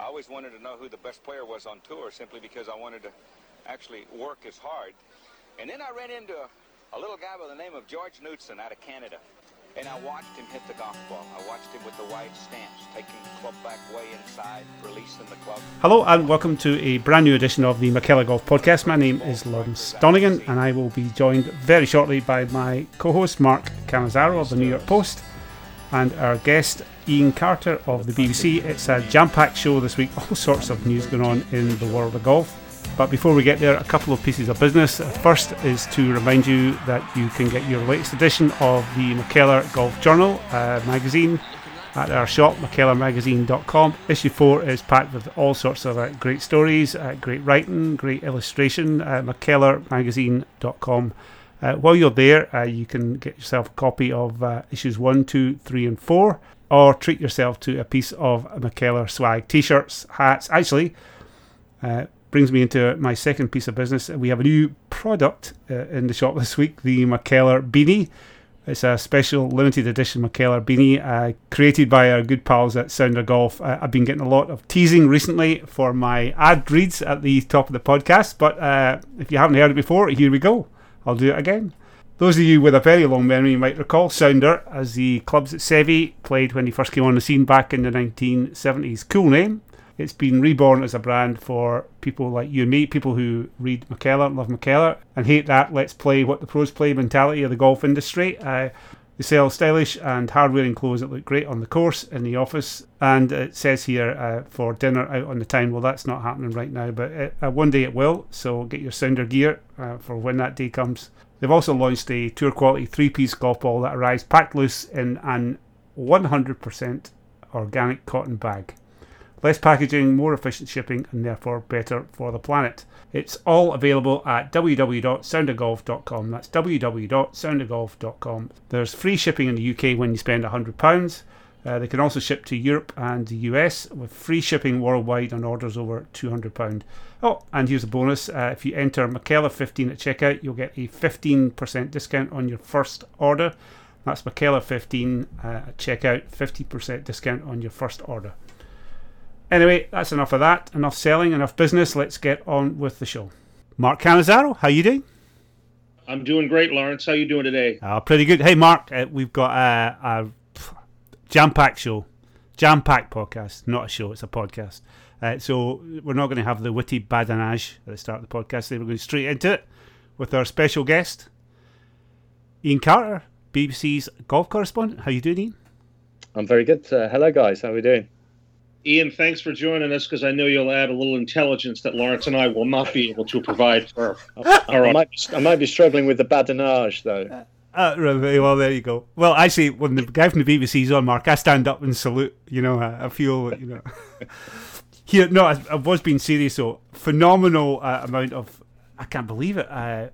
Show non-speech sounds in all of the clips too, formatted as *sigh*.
I always wanted to know who the best player was on tour simply because I wanted to actually work as hard. And then I ran into a, a little guy by the name of George Knudson out of Canada. And I watched him hit the golf ball. I watched him with the white stance, taking the club back way inside, releasing the club. Hello and welcome to a brand new edition of the McKellar Golf Podcast. My name is Lawrence Donegan and I will be joined very shortly by my co-host Mark Cannizzaro of the New York Post and our guest Ian Carter of the BBC. It's a jam-packed show this week, all sorts of news going on in the world of golf. But before we get there, a couple of pieces of business. First is to remind you that you can get your latest edition of the McKellar Golf Journal uh, magazine at our shop, mckellarmagazine.com. Issue 4 is packed with all sorts of uh, great stories, uh, great writing, great illustration. Uh, mckellarmagazine.com. Uh, while you're there, uh, you can get yourself a copy of uh, issues 1, 2, 3, and 4, or treat yourself to a piece of McKellar swag t shirts, hats. Actually, uh, brings me into my second piece of business. We have a new product uh, in the shop this week, the McKellar Beanie. It's a special limited edition McKellar beanie uh, created by our good pals at Sounder Golf. Uh, I've been getting a lot of teasing recently for my ad reads at the top of the podcast, but uh, if you haven't heard it before, here we go. I'll do it again. Those of you with a very long memory might recall Sounder as the clubs that Seve played when he first came on the scene back in the 1970s. Cool name. It's been reborn as a brand for people like you and me, people who read McKellar, love McKellar, and hate that let's play what the pros play mentality of the golf industry. Uh, they sell stylish and hard wearing clothes that look great on the course, in the office, and it says here uh, for dinner out on the town. Well, that's not happening right now, but it, uh, one day it will, so get your sounder gear uh, for when that day comes. They've also launched a tour quality three piece golf ball that arrives packed loose in an 100% organic cotton bag. Less packaging, more efficient shipping, and therefore better for the planet. It's all available at www.soundergolf.com. That's www.soundergolf.com. There's free shipping in the UK when you spend £100. Uh, they can also ship to Europe and the US with free shipping worldwide on orders over £200. Oh, and here's a bonus uh, if you enter McKellar15 at checkout, you'll get a 15% discount on your first order. That's McKellar15 uh, at checkout, 50% discount on your first order. Anyway, that's enough of that. Enough selling, enough business. Let's get on with the show. Mark Cannizzaro, how you doing? I'm doing great, Lawrence. How you doing today? Uh, pretty good. Hey, Mark, uh, we've got a, a jam-packed show, jam-packed podcast. Not a show; it's a podcast. Uh, so we're not going to have the witty badinage at the start of the podcast. We're going straight into it with our special guest, Ian Carter, BBC's golf correspondent. How you doing, Ian? I'm very good. Uh, hello, guys. How are we doing? Ian, thanks for joining us because I know you'll add a little intelligence that Lawrence and I will not be able to provide for *laughs* our. I, might be, I might be struggling with the badinage, though. Uh, well, there you go. Well, actually, when the guy from the BBC's on, Mark, I stand up and salute. You know, I, I feel, you know. *laughs* Here, no, I, I, was being serious. So, phenomenal uh, amount of. I can't believe it. Uh,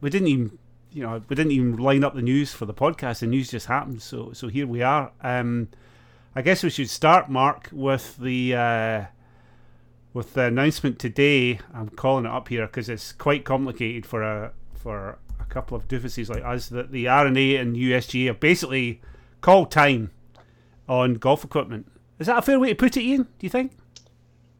we didn't even, you know, we didn't even line up the news for the podcast. The news just happened. So, so here we are. Um, I guess we should start, Mark, with the uh, with the announcement today. I'm calling it up here because it's quite complicated for a for a couple of doofuses like us. That the R&A and USGA have basically called time on golf equipment. Is that a fair way to put it, Ian? Do you think?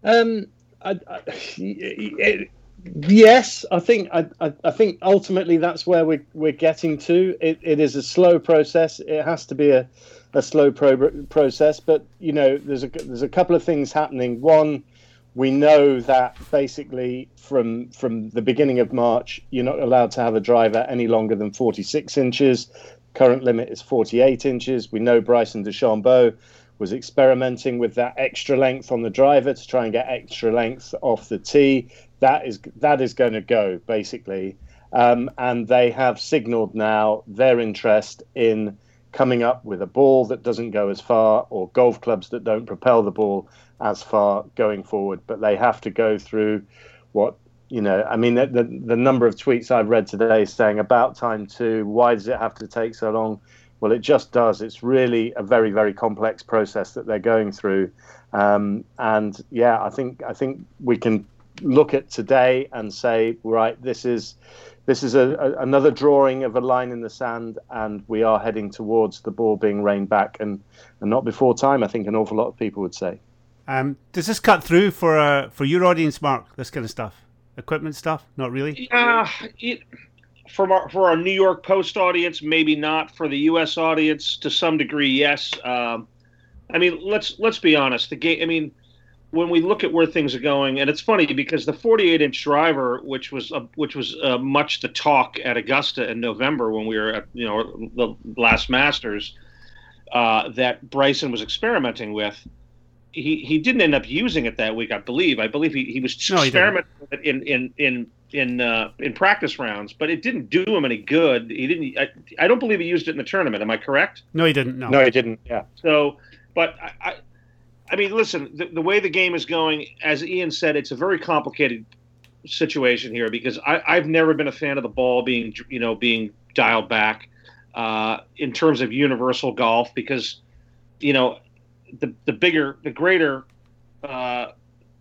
Um, I, I, it, yes, I think I, I, think ultimately that's where we're we're getting to. It, it is a slow process. It has to be a a slow pro- process. But you know, there's a there's a couple of things happening. One, we know that basically from from the beginning of March, you're not allowed to have a driver any longer than 46 inches. Current limit is 48 inches. We know Bryson DeChambeau was experimenting with that extra length on the driver to try and get extra length off the tee. That is that is going to go basically, um, and they have signalled now their interest in coming up with a ball that doesn't go as far or golf clubs that don't propel the ball as far going forward. But they have to go through what you know. I mean, the, the, the number of tweets I've read today saying about time to why does it have to take so long? Well, it just does. It's really a very very complex process that they're going through. Um, and yeah, I think I think we can look at today and say, right, this is this is a, a, another drawing of a line in the sand, and we are heading towards the ball being reined back, and, and not before time. I think an awful lot of people would say. Um, does this cut through for uh, for your audience, Mark? This kind of stuff, equipment stuff? Not really. Uh, it, for our, for our New York Post audience, maybe not. For the U.S. audience, to some degree, yes. Um, I mean, let's let's be honest. The game. I mean, when we look at where things are going, and it's funny because the 48-inch driver, which was uh, which was uh, much the talk at Augusta in November when we were at you know the last Masters, uh, that Bryson was experimenting with he he didn't end up using it that week, I believe. I believe he, he was no, experimenting with it in in in in uh, in practice rounds, but it didn't do him any good. He didn't. I, I don't believe he used it in the tournament. Am I correct? No, he didn't. No, no, he didn't. Yeah. So, but I, I, I mean, listen, the, the way the game is going, as Ian said, it's a very complicated situation here because I, I've never been a fan of the ball being you know being dialed back uh, in terms of universal golf because you know the the bigger, the greater uh,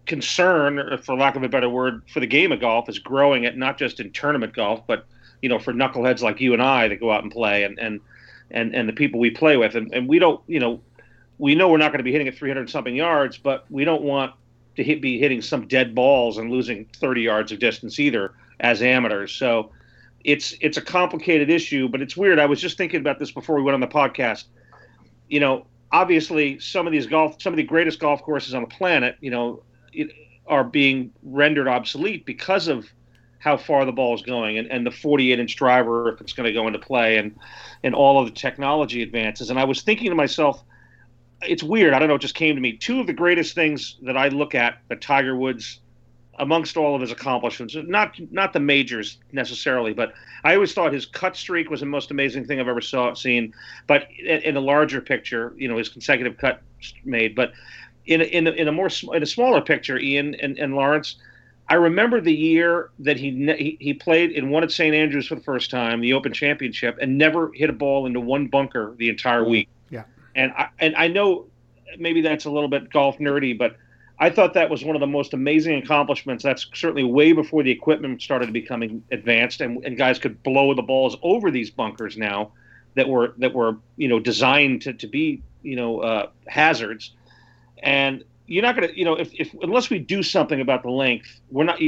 concern, for lack of a better word, for the game of golf is growing it not just in tournament golf, but you know, for knuckleheads like you and I that go out and play, and and and, and the people we play with, and, and we don't, you know, we know we're not going to be hitting at 300 something yards, but we don't want to hit, be hitting some dead balls and losing 30 yards of distance either as amateurs. So it's it's a complicated issue, but it's weird. I was just thinking about this before we went on the podcast. You know, obviously some of these golf some of the greatest golf courses on the planet you know are being rendered obsolete because of how far the ball is going and, and the 48 inch driver if it's going to go into play and and all of the technology advances and i was thinking to myself it's weird i don't know it just came to me two of the greatest things that i look at that tiger woods amongst all of his accomplishments. Not not the majors necessarily, but I always thought his cut streak was the most amazing thing I've ever saw seen. But in, in a larger picture, you know, his consecutive cut made. But in a, in a, in a more in a smaller picture, Ian and, and Lawrence. I remember the year that he, he he played and won at St Andrews for the first time, the Open Championship, and never hit a ball into one bunker the entire mm-hmm. week. And I and I know maybe that's a little bit golf nerdy, but I thought that was one of the most amazing accomplishments. That's certainly way before the equipment started becoming advanced, and, and guys could blow the balls over these bunkers now that were that were you know designed to, to be you know uh, hazards. And you're not going to you know if, if unless we do something about the length, we're not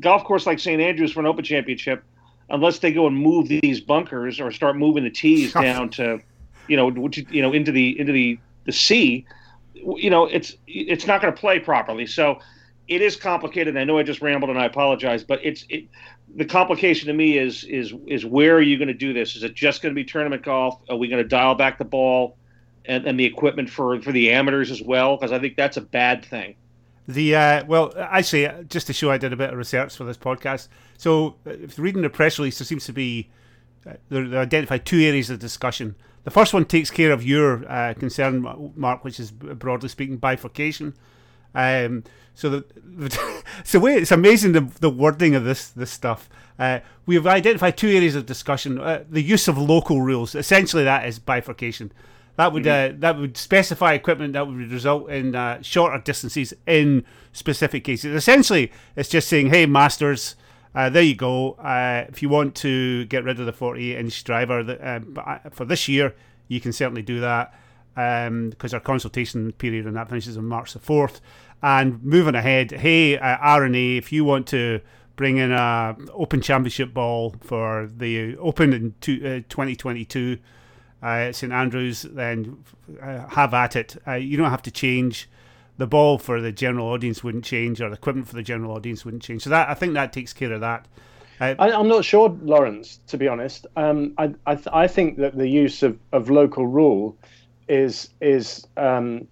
golf course like St Andrews for an Open Championship. Unless they go and move these bunkers or start moving the tees *laughs* down to, you know, you know, into the into the the sea, you know, it's it's not going to play properly. So it is complicated. I know I just rambled and I apologize, but it's it, the complication to me is is is where are you going to do this? Is it just going to be tournament golf? Are we going to dial back the ball and, and the equipment for for the amateurs as well? Because I think that's a bad thing. The uh, well, actually, just to show I did a bit of research for this podcast. So, if reading the press release, there seems to be uh, they identified two areas of discussion. The first one takes care of your uh, concern, Mark, which is broadly speaking bifurcation. Um, so the, the *laughs* so way it's amazing the, the wording of this this stuff. Uh, we have identified two areas of discussion: uh, the use of local rules. Essentially, that is bifurcation. That would mm-hmm. uh, that would specify equipment that would result in uh, shorter distances in specific cases. Essentially, it's just saying, "Hey, masters, uh, there you go. Uh, if you want to get rid of the 48 inch driver uh, for this year, you can certainly do that because um, our consultation period on that finishes on March the 4th. And moving ahead, hey, uh, R&A, if you want to bring in a Open Championship ball for the Open in two, 2022 uh, uh, St Andrews, then have at it. you don't have to change the ball for the general audience wouldn't change, or the equipment for the general audience wouldn't change. So that I think that takes care of that. Uh, I, am not sure, Lawrence. To be honest, um, I I, th- I, think that the use of, of local rule is is um,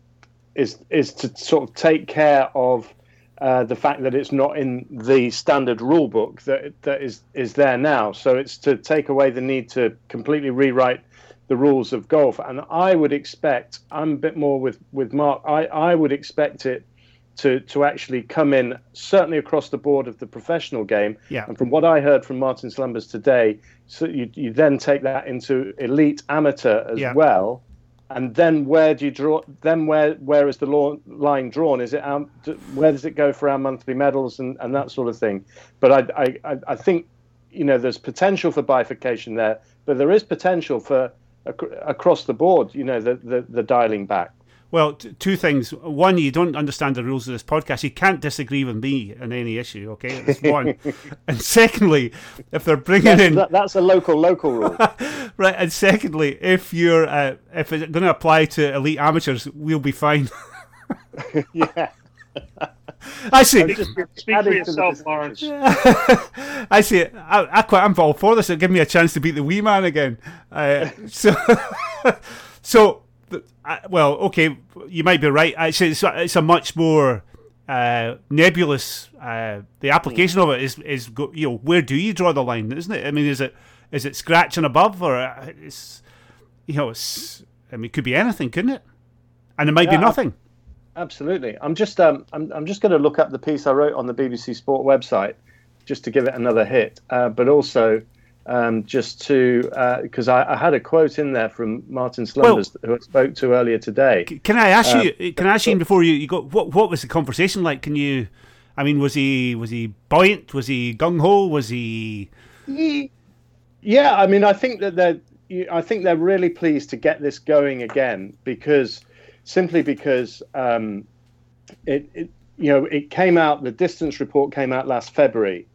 is is to sort of take care of uh, the fact that it's not in the standard rule book that that is is there now. So it's to take away the need to completely rewrite the rules of golf. And I would expect, I'm a bit more with, with Mark, I, I would expect it to, to actually come in certainly across the board of the professional game. Yeah. And from what I heard from Martin Slumbers today, so you, you then take that into elite amateur as yeah. well. And then where do you draw? Then where where is the law, line drawn? Is it our, where does it go for our monthly medals and, and that sort of thing? But I, I I think you know there's potential for bifurcation there, but there is potential for ac- across the board, you know, the, the, the dialing back. Well, t- two things. One, you don't understand the rules of this podcast. You can't disagree with me on any issue. Okay, that's one. *laughs* and secondly, if they're bringing That's, in that, that's a local local rule. *laughs* right, and secondly, if you're uh, if it's going to apply to elite amateurs, we'll be fine. *laughs* yeah. *laughs* I see. Speak for Adding to yourself. Lawrence. *laughs* I see. I, I quite. I'm all for this. It'll give me a chance to beat the wee man again. Uh, *laughs* so, so, I- well, okay, you might be right. Actually, it's, a- it's a much more uh, nebulous. Uh, the application of it is is go, you know where do you draw the line, isn't it? I mean, is it is it scratching above, or uh, it's you know, it's I mean, it could be anything, couldn't it? And it might Yeah, be I- nothing. Absolutely. I'm just um, I'm, I'm just going to look up the piece I wrote on the BBC Sport website just to give it another hit, uh, but also um, just to because I, I had a quote in there from Martin Slumbers who I spoke to earlier today. C- Can I ask Uh, you? Can I ask you before you, you go? What what was the conversation like? Can you? I mean, was he was he buoyant? Was he gung ho? Was he? Yeah, I mean, I think that they're I think they're really pleased to get this going again because simply because um, it, it you know it came out the distance report came out last February,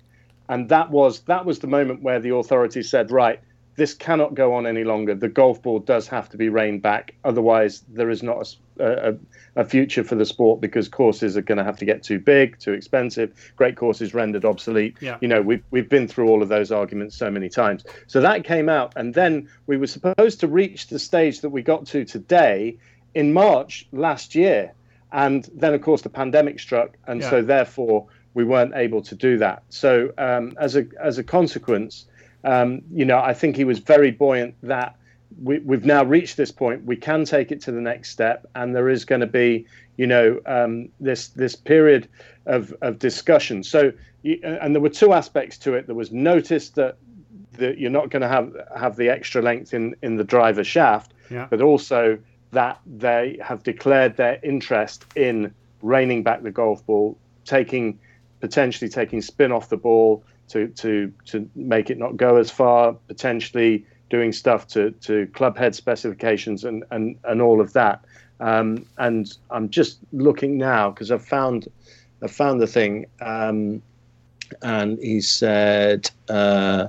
and that was that was the moment where the authorities said right this cannot go on any longer. The golf ball does have to be reined back, otherwise there is not a future for the sport because courses are going to have to get too big, too expensive. Great courses rendered obsolete. Yeah. You know, we've we've been through all of those arguments so many times. So that came out, and then we were supposed to reach the stage that we got to today in March last year, and then of course the pandemic struck, and Yeah. so therefore we weren't able to do that. So um, as a as a consequence, um, you know, I think he was very buoyant that we, we've now reached this point. We can take it to the next step, and there is going to be, you know, um, this this period of of discussion. So, and there were two aspects to it. There was notice that that you're not going to have have the extra length in in the driver shaft, Yeah. but also that they have declared their interest in reining back the golf ball, taking potentially taking spin off the ball to to to make it not go as far, potentially doing stuff to to club head specifications and and and all of that. Um, and I'm just looking now because I've found I found the thing, um, and he said. Uh,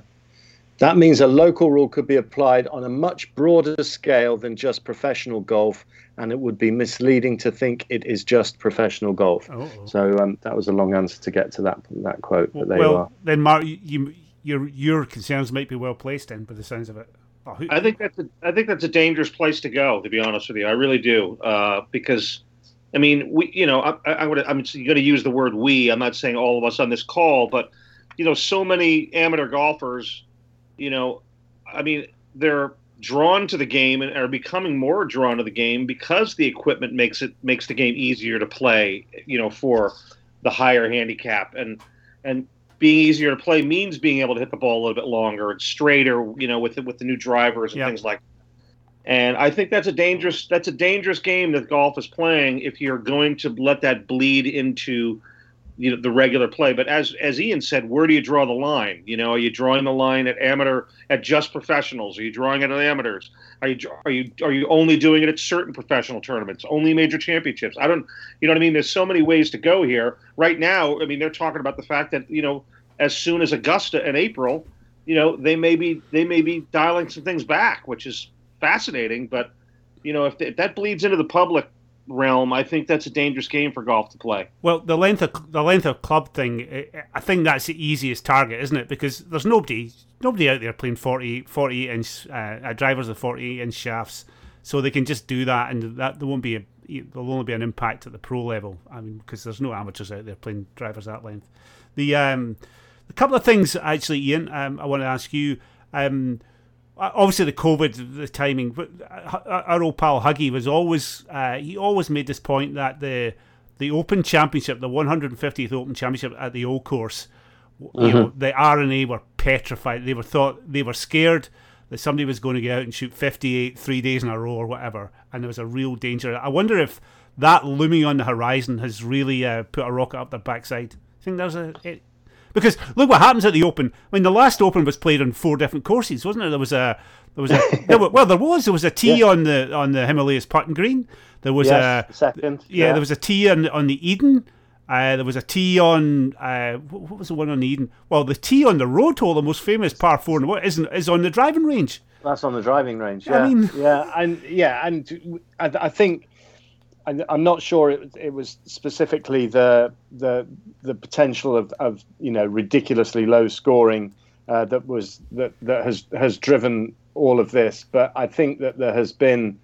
that means a local rule could be applied on a much broader scale than just professional golf, and it would be misleading to think it is just professional golf. Oh, So um, that was a long answer to get to that that quote, but there you well, are. then, Mark, you, you your your concerns might be well placed in, by the sounds of it. Oh, who, I think that's a, I think that's a dangerous place to go. To be honest with you, I really do. Uh, because, I mean, we, you know, I, I, I'm I'm going to use the word we. I'm not saying all of us on this call, but you know, so many amateur golfers, you know, I mean, they're drawn to the game and are becoming more drawn to the game because the equipment makes it makes the game easier to play. You know, for the higher handicap and and being easier to play means being able to hit the ball a little bit longer and straighter, you know, with the, with the new drivers and Yeah. things like. And I think that's a dangerous that's a dangerous game that golf is playing if you're going to let that bleed into you know the regular play. But as as Ian said, where do you draw the line? You know, are you drawing the line at amateur at just professionals? Are you drawing it at amateurs? Are you are you are you only doing it at certain professional tournaments, only major championships? I don't, you know what I mean. There's so many ways to go here. Right now, I mean, they're talking about the fact that you know, as soon as Augusta in April, you know, they may be they may be dialing some things back, which is fascinating. But you know, if, if that bleeds into the public realm, I think that's a dangerous game for golf to play. well, the length of the length of club thing, I- think that's the easiest target, isn't it? Because there's nobody nobody out there playing 40, 48 inch uh, uh, drivers with 48 inch shafts, so they can just do that, and that there won't be a there'll only be an impact at the pro level. I mean, because there's no amateurs out there playing drivers that length. The um, a couple of things actually, Ian. Um, I want to ask you. Um, obviously the COVID, the timing, but uh, our old pal Huggy was always uh, he always made this point that the the Open Championship, the 150th Open Championship at the Old Course, w you know, the R&A were petrified. They were thought they were scared that somebody was going to get out and shoot 58 three days in a row or whatever, and there was a real danger. I wonder if that looming on the horizon has really uh, put a rocket up their backside. I think there's a it, because look what happens at the Open. I mean, the last Open was played on four different courses, wasn't it? There was a there was a *laughs* there were, well, there was there was a tee on the on the Himalayas putting green. There was Yes, a second. yeah, there was a tee on on the Eden. Uh, there was a tee on uh, what was the one on the Eden? Well, the tee on the road hole, the most famous par four, and what isn't is on the driving range. That's on the driving range. I Yeah, mean- yeah, and yeah, and I, I think I, I'm not sure it, it was specifically the the the potential of, of you know ridiculously low scoring uh, that was that that has has driven all of this, but I think that there has been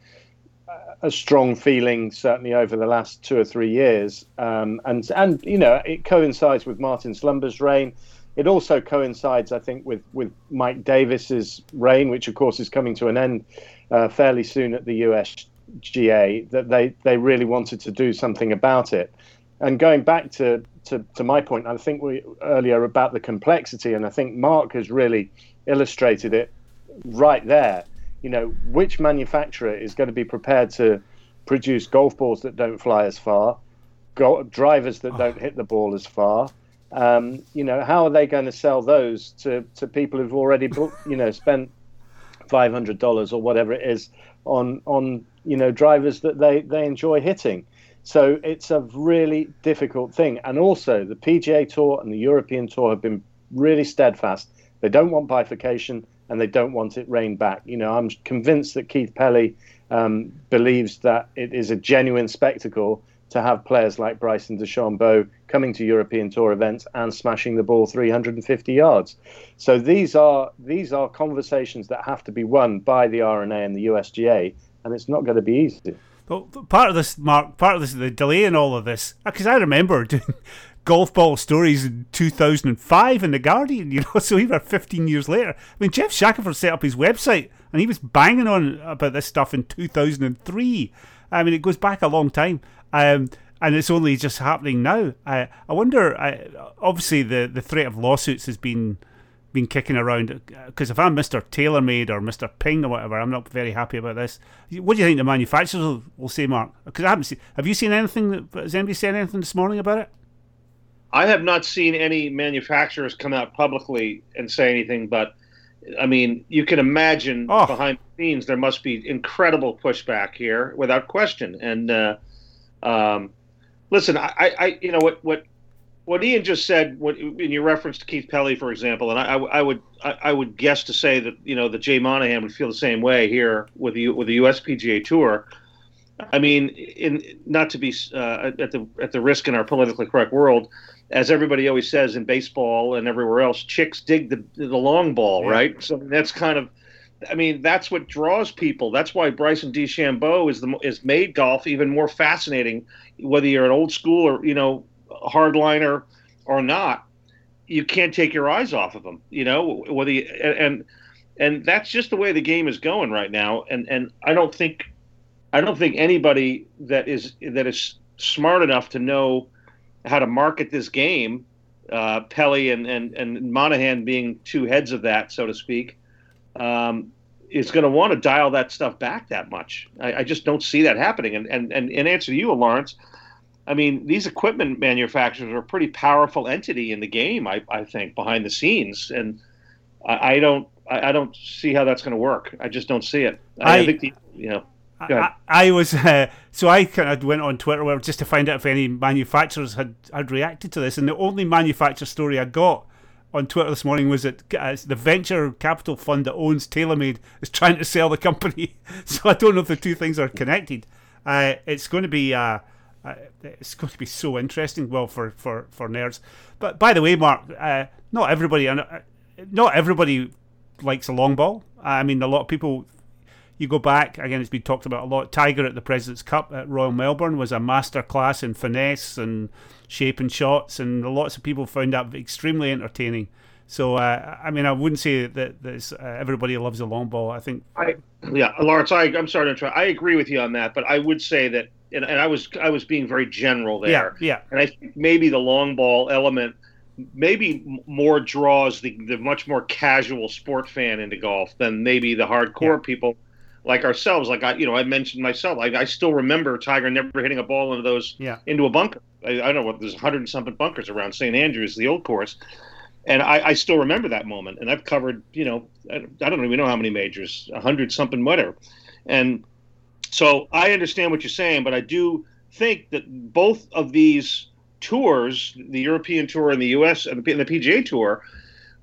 a strong feeling certainly over the last two or three years, um, and and you know it coincides with Martin Slumber's reign. It also coincides, I think, with with Mike Davis's reign, which of course is coming to an end uh, fairly soon at the USGA. That they they really wanted to do something about it. And going back to to, to my point, I think we earlier about the complexity, and I think Mark has really illustrated it right there. You know, which manufacturer is going to be prepared to produce golf balls that don't fly as far, go- drivers that don't hit the ball as far? Um, you know, how are they going to sell those to, to people who've already, book, you know, spent five hundred dollars or whatever it is on on you know drivers that they they enjoy hitting? So it's a really difficult thing. And also, the PGA Tour and the European Tour have been really steadfast. They don't want bifurcation and they don't want it reined back. You know, I'm convinced that Keith Pelley um, believes that it is a genuine spectacle to have players like Bryson DeChambeau coming to European Tour events and smashing the ball 350 yards. So these are these are conversations that have to be won by the R&A and the USGA, and it's not going to be easy. Well, part of this, Mark, part of this, the delay in all of this, because I remember *laughs* doing golf ball stories in 2005 in the Guardian, you know, *laughs* so even 15 years later. I mean, Geoff Shackelford set up his website and he was banging on about this stuff in 2003. I mean, it goes back a long time. Um, and it's only just happening now. I I wonder. I, obviously, the, the threat of lawsuits has been been kicking around because if I'm Mr. TaylorMade or Mr. Ping or whatever, I'm not very happy about this. What do you think the manufacturers will, will say, Mark? Because I haven't seen. Have you seen anything? That, has anybody said anything this morning about it? I have not seen any manufacturers come out publicly and say anything, but I mean, you can imagine Oh. behind the scenes there must be incredible pushback here, without question. And uh, um, listen, I, I, I, you know what, what, what Ian just said, what, in your reference to Keith Pelley, for example, and I, I, I would, I, I would guess to say that you know that Jay Monahan would feel the same way here with the with the USPGA Tour. I mean, in not to be uh, at the at the risk in our politically correct world, as everybody always says in baseball and everywhere else, chicks dig the the long ball, Yeah. right? So that's kind of, I mean, that's what draws people. That's why Bryson DeChambeau is the is made golf even more fascinating, whether you're an old school or you know hardliner or not. You can't take your eyes off of him, you know. Whether you, and and and that's just the way the game is going right now. And and I don't think I don't think anybody that is that is smart enough to know how to market this game, uh, Pelley and, and, and Monahan being two heads of that, so to speak, um, is going to want to dial that stuff back that much. I, I just don't see that happening. And, and, and in answer to you, Lawrence, I mean, these equipment manufacturers are a pretty powerful entity in the game, I, I think, behind the scenes. And I, I don't I, I don't see how that's going to work. I just don't see it. I, I think, the, you know, I. I was *laughs* uh, so I kind of went on Twitter just to find out if any manufacturers had had reacted to this, and the only manufacturer story I got on Twitter this morning was that uh, the venture capital fund that owns TaylorMade is trying to sell the company. *laughs* So I don't know if the two things are connected. Uh, it's going to be uh, uh, it's going to be so interesting. Well, for for for nerds. But by the way, Mark, uh, not everybody, uh, not everybody likes a long ball. I mean, a lot of people you go back again it's been talked about a lot tiger at the president's cup at royal melbourne was a master class in finesse and shaping shots and lots of people found that extremely entertaining so uh, i mean i wouldn't say that there's, uh, everybody loves a long ball i think I, yeah, Lawrence, I, I'm sorry to interrupt. I agree with you on that, but I would say that, and, and I was I was being very general there. yeah yeah And I think maybe the long ball element maybe more draws the, the much more casual sport fan into golf than maybe the hardcore Yeah. people like ourselves. Like I, you know, I mentioned myself. I, I still remember Tiger never hitting a ball into those Yeah. into a bunker. I, I don't know what there's a hundred and something bunkers around St Andrews, the old course. And I, I still remember that moment. And I've covered, you know, I, I don't even know how many majors, a hundred something, whatever. And So I understand what you're saying, but I do think that both of these tours, the European tour and the U.S. and the PGA tour,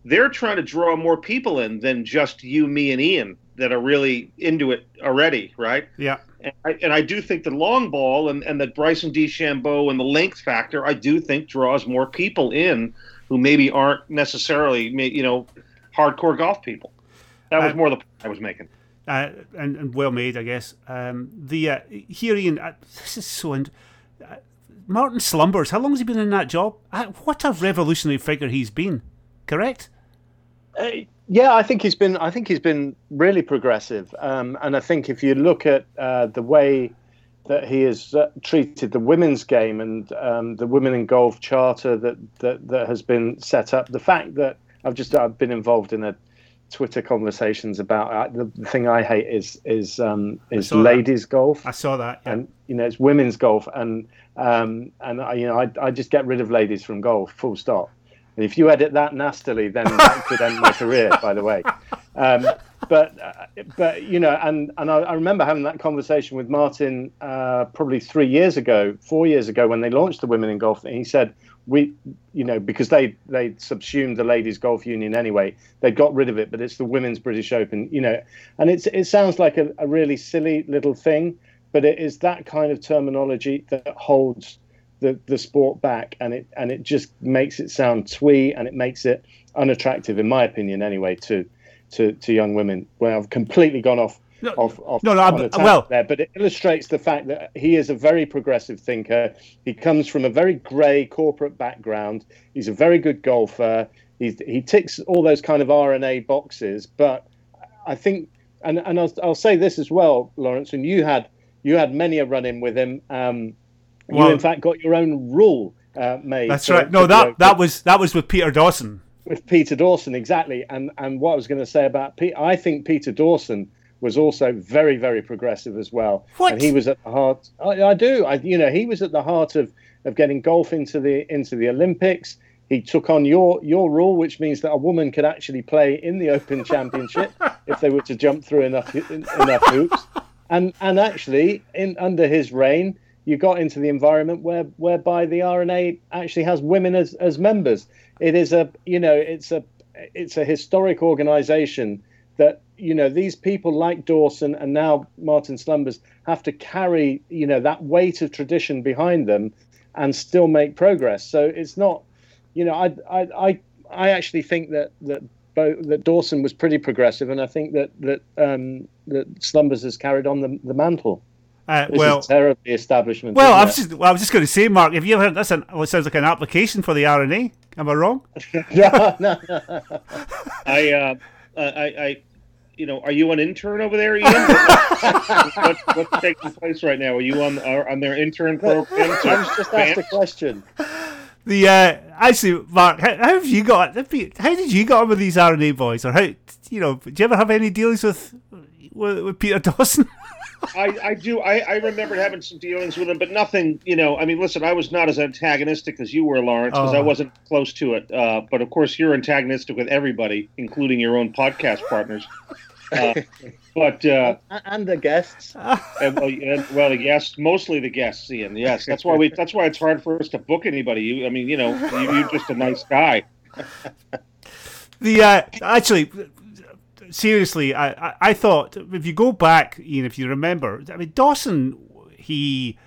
they're trying to draw more people in than just you, me, and Ian that are really into it already, right? Yeah. And I, and I do think the long ball and, and the Bryson DeChambeau and the length factor, I do think draws more people in who maybe aren't necessarily, you know, hardcore golf people. That was uh, more the point I was making. Uh, and, and, well made, I guess. Um, the uh, here, Ian, uh, this is so. uh, Martin Slumbers, how long has he been in that job? Uh, what a revolutionary figure he's been. Correct? Uh, yeah, I think he's been. I think he's been really progressive, um, and I think if you look at the way that he has uh, treated the women's game and um, the women in golf charter that, that that has been set up, the fact that I've just I've been involved in a Twitter conversations about uh, the, the, thing I hate is is um, is ladies that. golf. I saw that, yeah. and you know it's women's golf, and um, and I, you know I I just get rid of ladies from golf, full stop. And if you edit that nastily, then *laughs* that could end my career. By the way, um, but uh, but you know, and and I, I, remember having that conversation with Martin uh, probably three years ago, four years ago, when they launched the Women in Golf. And he said we, you know, because they they subsumed the Ladies Golf Union anyway, they got rid of it, but it's the Women's British Open, you know, and it's it sounds like a, a really silly little thing, but it is that kind of terminology that holds the, the sport back and it and it just makes it sound twee and it makes it unattractive in my opinion anyway to to, to young women. Where I've completely gone off no, off, off no, no, well, there, but it illustrates the fact that he is a very progressive thinker. He comes from a very grey corporate background. He's a very good golfer. He's, he ticks all those kind of R&A boxes. But I think, and, and I'll, I'll say this as well, Lawrence, and you had you had many a run in with him. Um, well, you in fact got your own rule uh, made. That's right. No, that that was that was with Peter Dawson. With Peter Dawson, exactly. And and what I was going to say about Pete, I think Peter Dawson was also very very progressive as well. What? And he was at the heart. I, I do. I you know he was at the heart of of getting golf into the into the Olympics. He took on your your rule, which means that a woman could actually play in the Open Championship *laughs* if they were to jump through enough enough hoops. And and actually, in under his reign, you got into the environment where whereby the R&A actually has women as, as members. It is a you know it's a it's a historic organisation that you know these people like Dawson and now Martin Slumbers have to carry you know that weight of tradition behind them and still make progress. So it's not you know I I I, I actually think that that both, that Dawson was pretty progressive, and I think that that um, that Slumbers has carried on the, the mantle. Uh, well, terribly establishment. Well, I was just well, I was just going to say, Mark, have you ever heard this? An, well, it sounds like an application for the R&A. Am I wrong? *laughs* no, no. *laughs* I, uh, I, I, you know, are you an intern over there, Ian? *laughs* what's, what's taking place right now? Are you on on their intern program? I was just asked a question. The uh, actually, Mark, how, how, have you got? How did you get on with these R&A boys, or how you know? Do you ever have any dealings with with, with Peter Dawson? *laughs* I, I do. I, I remembered having some dealings with him, but nothing. You know, I mean, listen, I was not as antagonistic as you were, Lawrence, because I oh. wasn't close to it. Uh, but of course, you're antagonistic with everybody, including your own podcast partners. Uh, *laughs* but uh, and the guests. *laughs* And, and, well, the guests, mostly the guests, Ian. Yes, that's why we. That's why it's hard for us to book anybody. You, I mean, you know, you, you're just a nice guy. *laughs* The uh, actually, seriously, I, I, I thought if you go back, Ian, if you remember, I mean Dawson, he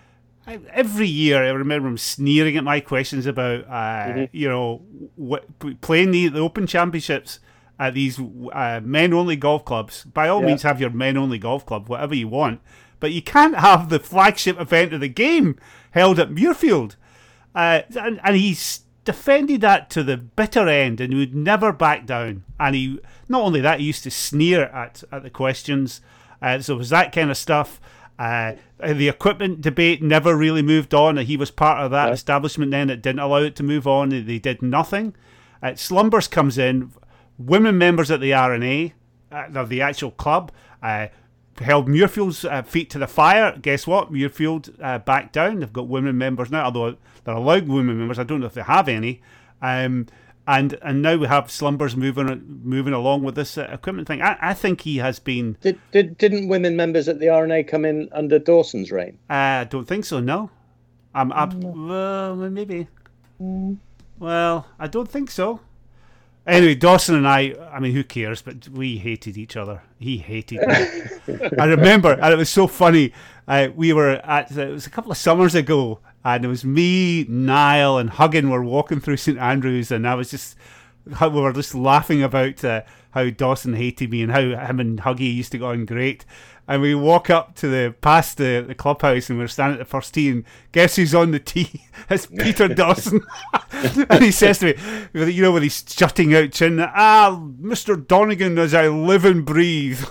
every year I remember him sneering at my questions about uh, mm-hmm. you know what, playing the, the Open Championships at these uh, men only golf clubs. By all yeah. means, have your men only golf club, whatever you want, but you can't have the flagship event of the game held at Muirfield. Uh, and, and he's defended that to the bitter end and would never back down. And he, not only that, he used to sneer at, at the questions. Uh, so it was that kind of stuff. Uh, the equipment debate never really moved on. He was part of that establishment then that didn't allow it to move on. They did nothing. Uh, Slumbers comes in, women members at the R&A, uh, of the actual club, uh, held Muirfield's uh, feet to the fire. Guess what? Muirfield uh, backed down. They've got women members now, although they're allowed women members. I don't know if they have any. Um, and and now we have slumbers moving moving along with this uh, equipment thing. I, I think he has been. Did, did didn't women members at the R&A come in under Dawson's reign? I don't think so. No, I'm. I'm well, maybe. Well, I don't think so. Anyway, Dawson and I, I mean, who cares? But we hated each other. He hated me. I remember, and it was so funny. Uh, we were at, it was a couple of summers ago, and it was me, Niall, and Huggan were walking through St Andrews, and I was just, we were just laughing about uh, how Dawson hated me and how him and Huggy used to go on great. And we walk up to the past the, the clubhouse and we're standing at the first tee and guess who's on the tee? *laughs* It's Peter *laughs* Dawson. *laughs* and he says to me, you know, when he's shutting out chin, ah, Mr. Donegan as I live and breathe.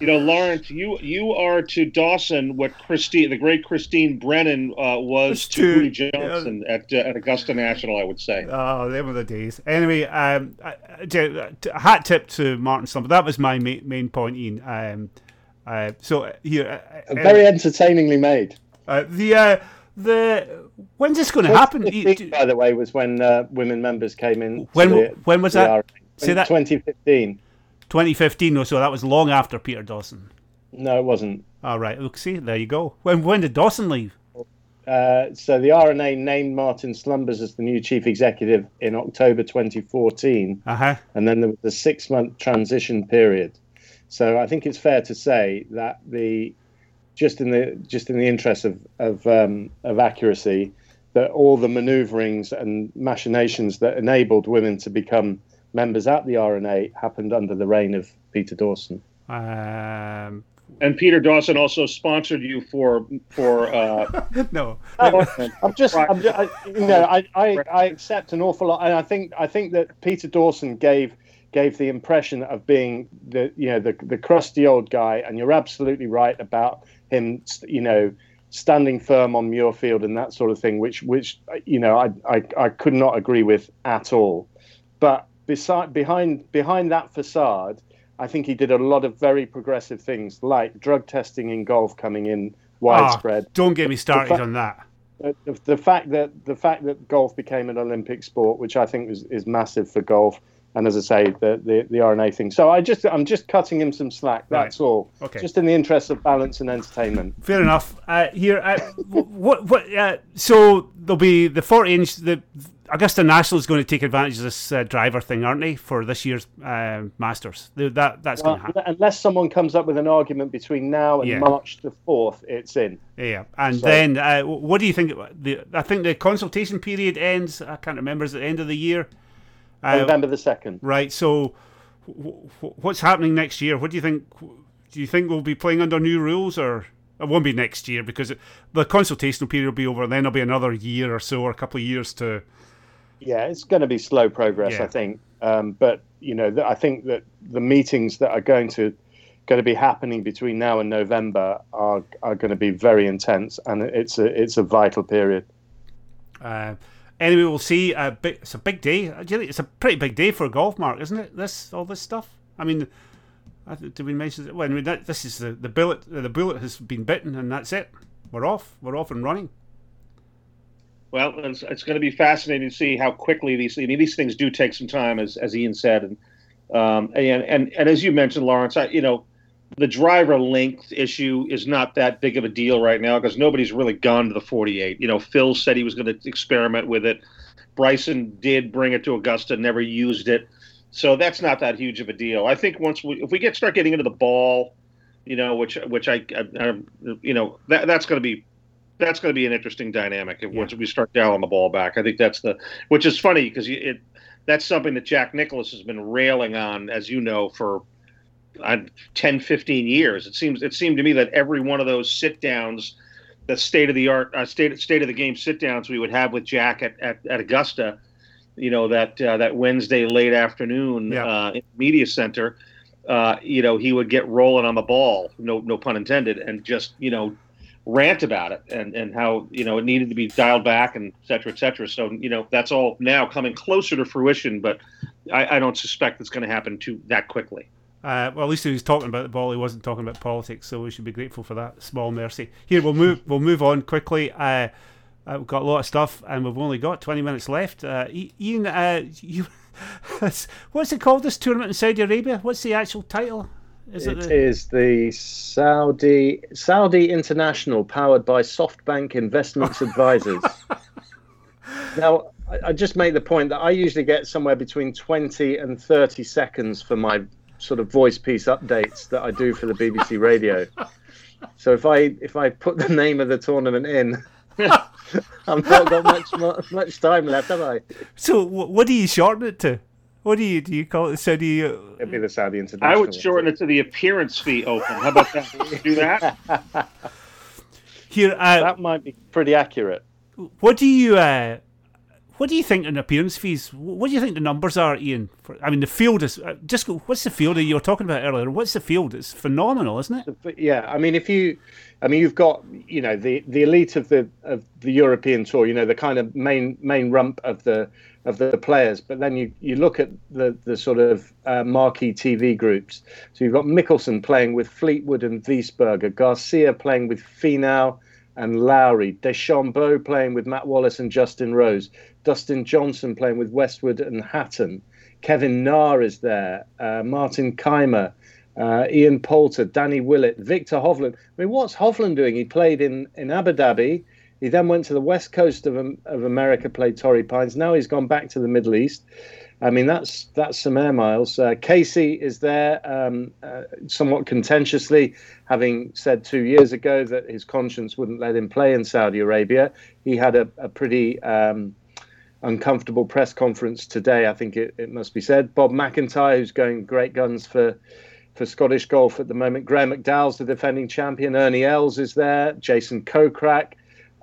You know, Lawrence, you you are to Dawson what Christine, the great Christine Brennan, uh, was to, to- Hootie Johnson at uh, at Augusta National. I would say. Oh, them were the days. Anyway, um, I- I- j- a hat tip to Martin Slumber. That was my main, main point, Ian. Um, uh, so uh, here, uh, Very entertainingly made. uh, the uh, the when's this going to happen? You- 2015, by the way, was when uh, women members came in. When- the- when was that? R&A. Say that- 2015. 2015 or so. That was long after Peter Dawson. No, it wasn't. All right. Look, see, there you go. When when did Dawson leave? Uh, so the R&A named Martin Slumbers as the new chief executive in October 2014, Uh huh. and then there was a six-month transition period. So I think it's fair to say that the just in the just in the interest of of, um, of accuracy, that all the manoeuvrings and machinations that enabled women to become members at the R&A happened under the reign of Peter Dawson. Um, And Peter Dawson also sponsored you for for uh, *laughs* no. I'm just, I'm just I, you know, I, I, I accept an awful lot, and I think, I think that Peter Dawson gave gave the impression of being the, you know, the the crusty old guy, and you're absolutely right about him, you know, standing firm on Muirfield and that sort of thing, which, which, you know, I, I, I could not agree with at all. But beside, behind, behind that facade, I think he did a lot of very progressive things, like drug testing in golf coming in widespread. Ah, don't get me started fact- on that. The, the fact that the fact that golf became an Olympic sport, which I think is, is massive for golf, and as I say, the, the the R&A thing. So I just I'm just cutting him some slack. That's all. Okay. Just in the interest of balance and entertainment. Fair enough. Uh, here, uh, *laughs* what, what? Uh, so there'll be the 40 inch. The Augusta National is going to take advantage of this uh, driver thing, aren't they, for this year's uh, Masters? That that's Well, going to happen. unless someone comes up with an argument between now and Yeah. March the fourth, it's in. Yeah, and So- then uh, what do you think? The I think the consultation period ends. I can't remember. Is it the end of the year? Uh, November the second. Right. So, wh- wh- what's happening next year? What do you think? Do you think we'll be playing under new rules, or it won't be next year because it, the consultation period will be over, and then there'll be another year or so, or a couple of years to. Yeah, it's going to be slow progress, Yeah. I think. Um, but you know, th- I think that the meetings that are going to going to be happening between now and November are are going to be very intense, and it's a it's a vital period. Uh, anyway, we'll see. A big, it's a big day. Uh, do you think It's a pretty big day for golf, Mark, isn't it? This all this stuff. I mean, I th- did we mention? that? Well, I mean, that, this is the the bullet. The bullet has been bitten, and that's it. We're off. We're off and running. Well, it's, it's going to be fascinating to see how quickly these. I mean, these things do take some time, as as Ian said, and um, and and and as you mentioned, Lawrence, I, you know, the driver length issue is not that big of a deal right now because nobody's really gone to the 48. You know, Phil said he was going to experiment with it. Bryson did bring it to Augusta, never used it, so that's not that huge of a deal. I think once we, if we get start getting into the ball, you know, which which I, I, I you know, that that's going to be that's going to be an interesting dynamic if, once we start dialing the ball back. I think that's the which is funny because it that's something that Jack Nicklaus has been railing on, as you know, for uh, 10, 15 years. It seems it seemed to me that every one of those sit downs, the state of the art, uh, state state of the game sit downs we would have with Jack at, at, at Augusta, you know that uh, that Wednesday late afternoon Yeah. uh, in the media center. Uh, you know, he would get rolling on the ball, no no pun intended, and just you know rant about it and, and how you know it needed to be dialed back and et cetera, et cetera. So you know that's all now coming closer to fruition, but I, I don't suspect it's going to happen too that quickly. Uh, well, at least he was talking about the ball. He wasn't talking about politics, so we should be grateful for that small mercy. Here, we'll move. We'll move on quickly. Uh, Uh, we've got a lot of stuff, and we've only got 20 minutes left. Uh, Ian, uh, *laughs* you, what's it called? This tournament in Saudi Arabia? What's the actual title? Is it, it the... is the Saudi Saudi International, powered by SoftBank Investments Advisors. *laughs* now, I, I just make the point that I usually get somewhere between 20 and 30 seconds for my sort of voice piece updates that I do for the BBC Radio. So if I if I put the name of the tournament in, *laughs* I've not got much much time left, have I? So what do you shorten it to? What do you do? You call it Saudi? Uh... It'd be the Saudi International. I would shorten it to the Appearance Fee Open. How about that? do that. *laughs* Here, uh, that might be pretty accurate. What do you? Uh, what do you think in appearance fees? What do you think the numbers are, Ian? For, I mean, the field is uh, just. What's the field that you were talking about earlier? What's the field? It's phenomenal, isn't it? Yeah, I mean, if you, I mean, you've got you know the the elite of the of the European tour. You know, the kind of main main rump of the of the players. But then you you look at the the sort of uh, marquee TV groups. So you've got Mickelson playing with Fleetwood and Wiesberger, Garcia playing with Finau and Lowry, DeChambeau playing with Matt Wallace and Justin Rose, Dustin Johnson playing with Westwood and Hatton, Kevin Na is there, uh, Martin Kaymer, uh, Ian Poulter, Danny Willett, Viktor Hovland. I mean, what's Hovland doing? He played in, in Abu Dhabi. He then went to the west coast of, of America, played Torrey Pines. Now he's gone back to the Middle East. I mean, that's that's some air miles. Uh, Casey is there, um, uh, somewhat contentiously, having said two years ago that his conscience wouldn't let him play in Saudi Arabia. He had a, a pretty um, uncomfortable press conference today, I think it, it must be said. Bob MacIntyre, who's going great guns for for Scottish golf at the moment. Graham McDowell's the defending champion. Ernie Els is there. Jason Kokrak.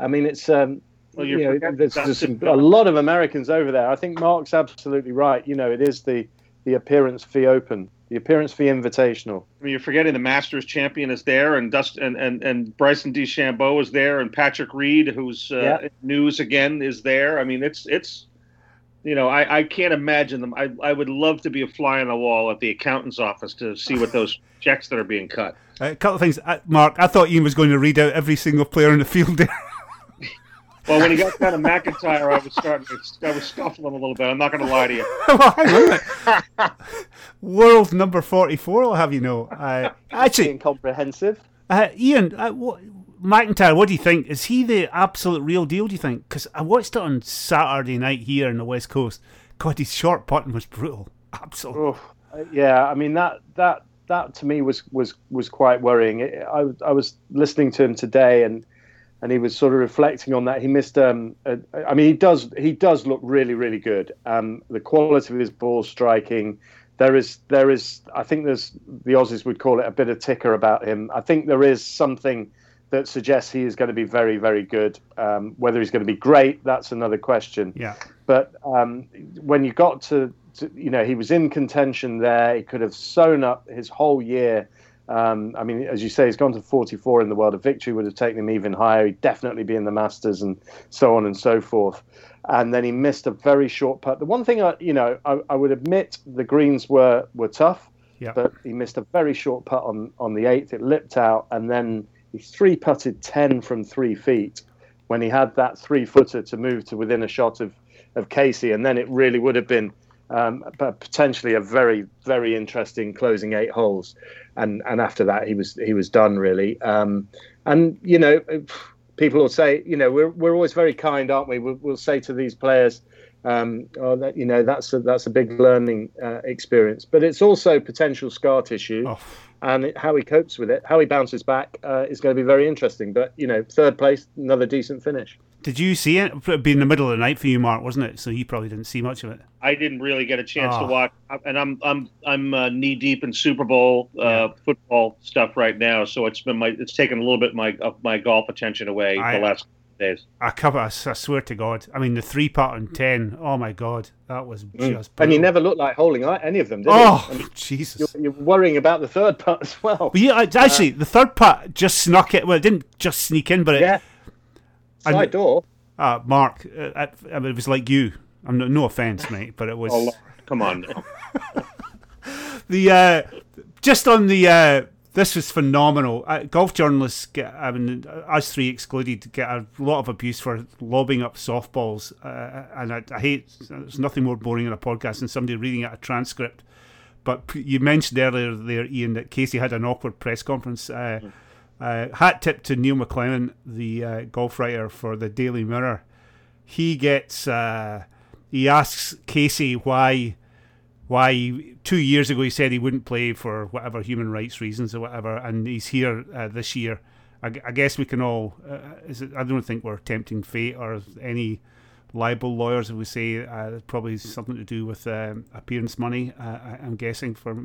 I mean, it's um, well, you know, there's, there's some, a lot of Americans over there. I think Mark's absolutely right. You know, it is the the appearance fee open, the appearance fee invitational. I mean, you're forgetting the Masters champion is there, and Dust and and, and Bryson DeChambeau is there, and Patrick Reed, who's uh, yeah. news again, is there. I mean, it's it's. You know, I, I can't imagine them. I, I would love to be a fly on the wall at the accountant's office to see what those checks that are being cut. a couple of things, uh, Mark. I thought Ian was going to read out every single player in the field there. *laughs* Well, when he got down to MacIntyre, I was starting. To, I was scuffling a little bit. I'm not going to lie to you. *laughs* World number forty-four. I'll have you know. *laughs* Uh, actually, incomprehensive. Uh, Ian, uh, what, MacIntyre, what do you think? Is he the absolute real deal? Do you think? Because I watched it on Saturday night here in the West Coast. God, his short putting was brutal. Absolutely. Oh, yeah, I mean that that that to me was was was quite worrying. I I was listening to him today and and he was sort of reflecting on that. He missed. Um, a, I mean, he does. He does look really, really good. Um, the quality of his ball striking. There is. There is. I think there's. The Aussies would call it a bit of ticker about him. I think there is something that suggests he is going to be very, very good. Um, whether he's going to be great, that's another question. Yeah. But um, when you got to, to, you know, he was in contention there. He could have sewn up his whole year um, I mean, as you say, he's gone to 44 in the world. A victory would have taken him even higher. He'd definitely be in the Masters and so on and so forth. And then he missed a very short putt. The one thing, I, you know, I, I would admit the greens were were tough, yeah. but he missed a very short putt on on the eighth. It lipped out, and then he three putted 10 from three feet when he had that three footer to move to within a shot of of Casey, and then it really would have been um, but potentially a very very interesting closing eight holes. And and after that he was he was done really. Um, and you know people will say you know we're we're always very kind aren't we? We'll, we'll say to these players um, oh, that you know that's a, that's a big learning uh, experience. But it's also potential scar tissue oh. and it, how he copes with it how he bounces back uh, is going to be very interesting. But you know third place another decent finish did you see it? It'd be in the middle of the night for you, Mark, wasn't it? So you probably didn't see much of it. I didn't really get a chance oh. to watch, and I'm I'm I'm uh, knee deep in Super Bowl uh, yeah. football stuff right now. So it's been my it's taken a little bit my of my golf attention away I, the last days. I cover. I swear to God. I mean, the three putt and ten. Oh my God, that was mm. just. And you never looked like holding any of them, did oh, you? Oh *laughs* Jesus! You're, you're, worrying about the third putt as well. But yeah, actually, uh, the third putt just snuck it. Well, it didn't just sneak in, but it. Yeah. Side and, door uh, Mark, uh, I mean, it was like you. I'm no, no offense, *laughs* mate, but it was. Oh, come on. *laughs* the uh, just on the uh, this was phenomenal. Uh, golf journalists get, I mean, us three excluded, get a lot of abuse for lobbing up softballs. Uh, and I, I, hate, there's nothing more boring in a podcast than somebody reading out a transcript. But you mentioned earlier there, Ian, that Casey had an awkward press conference. Uh, mm. Uh, hat tip to Neil McLennan, the uh, golf writer for the Daily Mirror. He gets, uh, he asks Casey why why two years ago he said he wouldn't play for whatever human rights reasons or whatever, and he's here uh, this year. I, I, guess we can all. Uh, it, I don't think we're tempting fate or any libel lawyers would say uh, probably something to do with um, appearance money. Uh, I'm guessing for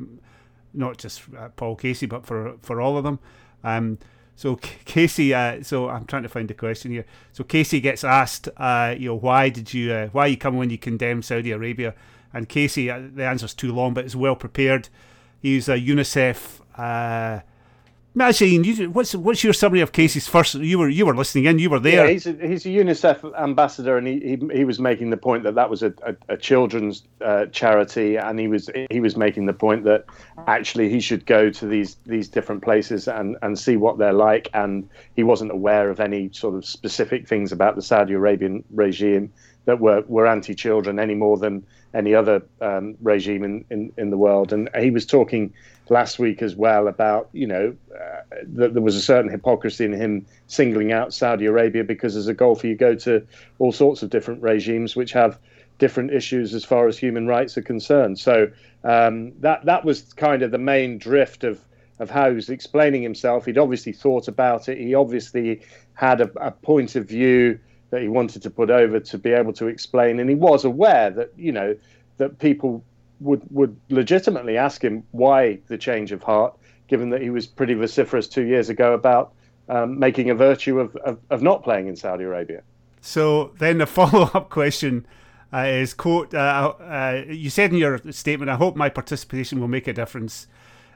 not just Paul Casey, but for for all of them. Um, so Casey, uh, so I'm trying to find the question here. So Casey gets asked, uh, you know, why did you, uh, why you come when you condemn Saudi Arabia? And Casey, uh, the answer's too long, but it's well prepared. He's a UNICEF. Uh, Imagine, what's what's your summary of Casey's first? You were you were listening in, you were there. Yeah, he's a, he's a UNICEF ambassador, and he, he, he was making the point that that was a, a, a children's uh, charity, and he was he was making the point that actually he should go to these these different places and and see what they're like, and he wasn't aware of any sort of specific things about the Saudi Arabian regime that were were anti-children any more than any other um, regime in, in, in the world. And he was talking last week as well about, you know, uh, that there was a certain hypocrisy in him singling out Saudi Arabia because as a golfer, you go to all sorts of different regimes which have different issues as far as human rights are concerned. So um, that that was kind of the main drift of of how he was explaining himself. He'd obviously thought about it. He obviously had a, a point of view that he wanted to put over to be able to explain, and he was aware that you know that people would would legitimately ask him why the change of heart, given that he was pretty vociferous two years ago about um, making a virtue of, of, of not playing in Saudi Arabia. So then the *laughs* follow up question. Uh, is quote uh, uh, you said in your statement i hope my participation will make a difference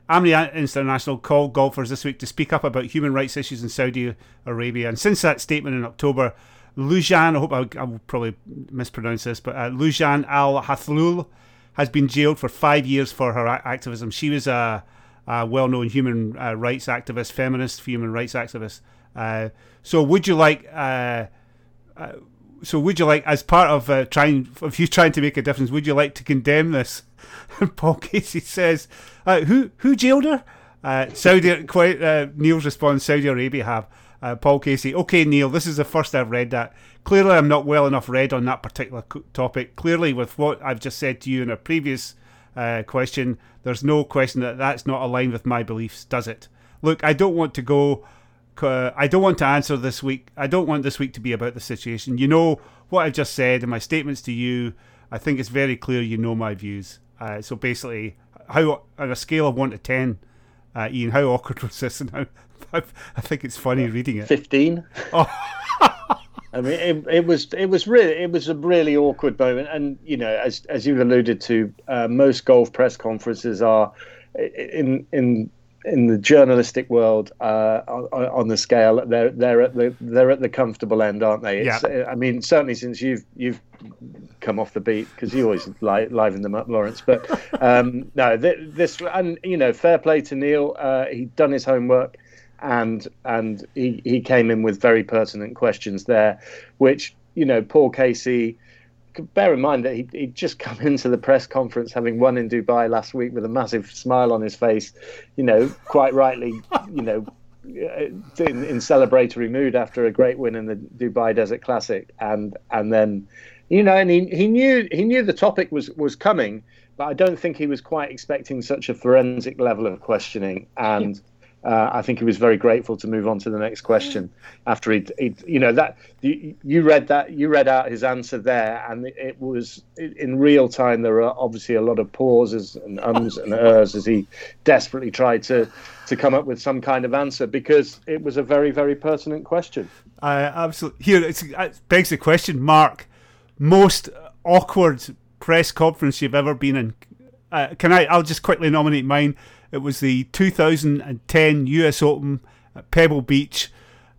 Amnesty International called golfers this week to speak up about human rights issues in Saudi Arabia. And since that statement in October, Loujain, I hope I, I, will probably mispronounce this, but uh, Loujain Al Hathloul has been jailed for five years for her activism. She was a, a well known human uh, rights activist, feminist human rights activist. Uh, so, would you like. Uh, uh, so would you like, as part of uh, trying, if you're trying to make a difference, would you like to condemn this? *laughs* Paul Casey says, "Who who jailed her?" Saudi. Quite Neil's response: Saudi Arabia have uh, Paul Casey. Okay, Neil, this is the first I've read that. Clearly, I'm not well enough read on that particular topic. Clearly, with what I've just said to you in a previous uh, question, there's no question that that's not aligned with my beliefs, does it? Look, I don't want to go. Uh, I don't want to answer this week. I don't want this week to be about the situation. You know what I've just said in my statements to you. I think it's very clear you know my views. Uh, so basically, how on a scale of one to ten, uh, Ian, how *laughs* awkward was this, and how *laughs* I, I think it's funny reading it. Fifteen. *laughs* Oh. I mean, it, it, was it was really it was a really awkward moment, and you know, as as you've alluded to, uh, most golf press conferences are in in in the journalistic world uh, on, on, the scale. They're they're at the they're at the comfortable end, aren't they? It's, yeah. I mean, certainly since you've you've come off the beat because you always li- liven them up, Lawrence. But um, no, this and you know, fair play to Neil. Uh, he'd done his homework and and he, he came in with very pertinent questions there, which you know Paul Casey. Bear in mind that he he'd just come *laughs* into the press conference having won in Dubai last week with a massive smile on his face, you know, quite rightly, *laughs* you know, uh, in, in celebratory mood after a great win in the Dubai Desert Classic, and and then, you know, and he, he knew he knew the topic was was coming, but I don't think he was quite expecting such a forensic level of questioning. And uh, I think he was very grateful to move on to the next question after he, you know, that you, you, read that you read out his answer there, and it was in real time. There are obviously a lot of pauses and ums and ers as he desperately tried to to come up with some kind of answer because it was a very very pertinent question. I absolutely here it begs the question, Mark. Most awkward press conference you've ever been in. Uh, can I? I'll just quickly nominate mine. It was the 2010 US Open at Pebble Beach.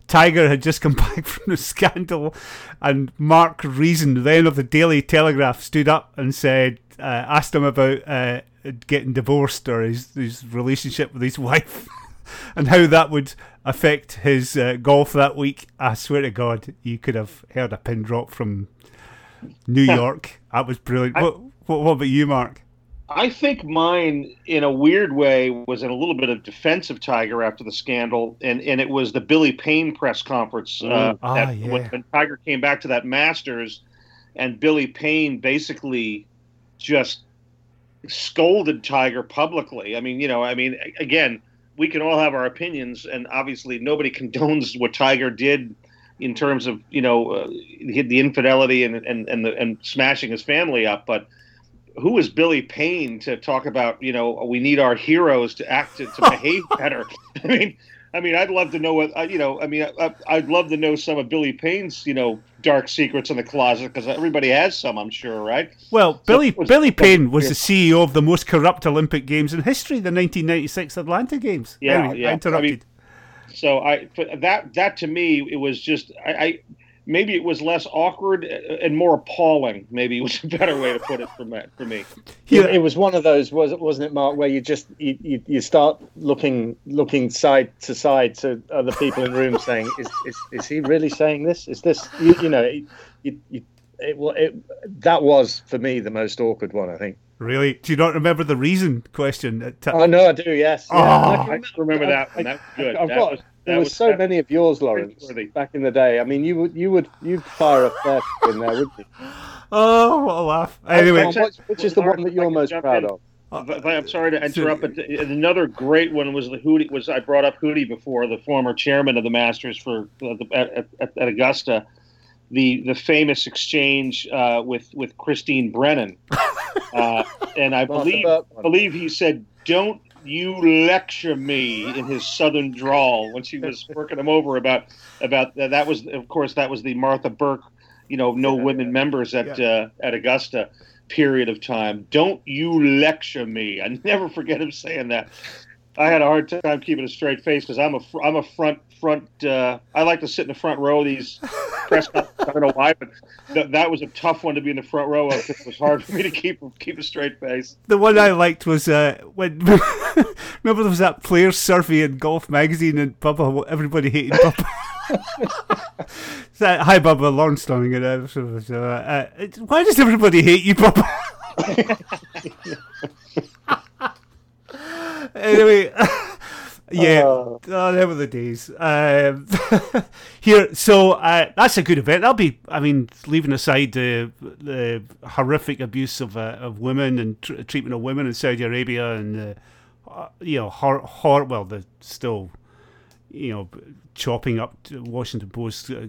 Tiger had just *laughs* come back from the scandal, and Mark Reason, then of the Daily Telegraph, stood up and said, uh, asked him about uh, getting divorced or his, his relationship with his *laughs* wife. *laughs* and how that would affect his uh, golf that week. I swear to God, you could have heard a pin drop from New York. That was brilliant. I- what, what, what about you, Mark? I think mine, in a weird way, was in a little bit of defense of Tiger after the scandal, and, and it was the Billy Payne press conference. Uh. Ah, that- yeah. when, when Tiger came back to that Masters, and Billy Payne basically just scolded Tiger publicly. I mean, you know, I mean, again, we can all have our opinions, and obviously nobody *laughs* condones what Tiger did in terms of you know uh, the the infidelity and and and, the, and smashing his family up, but who is Billy Payne to talk about? You know, we need our heroes to act to, to behave *laughs* better. *laughs* I mean, I mean, I'd love to know what uh, you know. I mean, I, I'd love to know some of Billy Payne's you know dark secrets in the closet because everybody has some, I'm sure, right? Well, Billy was- Billy Payne was the CEO of the most corrupt Olympic Games in history, the 1996 Atlanta Games. Yeah, Anyway, yeah. I I interrupted. mean, So I that that to me it was just I, I maybe it was less awkward and more appalling. Maybe *laughs* was a better way to put it for me. For me. Yeah. It, it was one of those, was wasn't it, Mark, where you just you, you, you start looking looking side to side to other people in the room, saying, "Is is, is he really saying this? Is this you, you know?" It, you, you, it, well, it, that was for me the most awkward one, I think. Really? Do you not remember the reason? Question. T- Oh no, I do. Yes, Oh. Yeah, I remember that one. That was good. I've that got- was, There were was so many of yours, Lawrence, back in the day. I mean, you would you would you'd fire a fair in there, wouldn't you? *laughs* oh, what a laugh. Anyway, on, which, which is the one that you're most proud in? of? If I- I'm sorry to interrupt, but another great one was the Hootie. Was I brought up Hootie before, the former chairman of the Masters for uh, the, at, at, at Augusta, the the famous exchange uh, with with Christine Brennan, *laughs* uh, and I believe believe he said, "Don't you lecture me" in his southern drawl when she was working him over about about that. That was of course that was the Martha Burk, you know, no Yeah, women yeah. members at uh, at Augusta period of time. Don't you lecture me. I *laughs* never forget him saying that. I had a hard time keeping a straight face because I'm a fr- I'm a front front. Uh, I like to sit in the front row of these *laughs* press. I don't know why, but th- that was a tough one to be in the front row of. It was hard for me to keep keep a straight face. the one I liked was uh, when *laughs* remember there was that players survey in Golf magazine and Bubba. Everybody hated Bubba. *laughs* So, Hi, Bubba. Lawrence Donegan. and, uh, uh, why does everybody hate you, Bubba? anyway, yeah, Oh. oh, there were the days. Um, *laughs* here, so uh, that's a good event. That'll be, I mean, leaving aside the the horrific abuse of uh, of women and tr- treatment of women in Saudi Arabia and uh, uh, you know, hor- hor- well, the still, you know, chopping up Washington Post uh,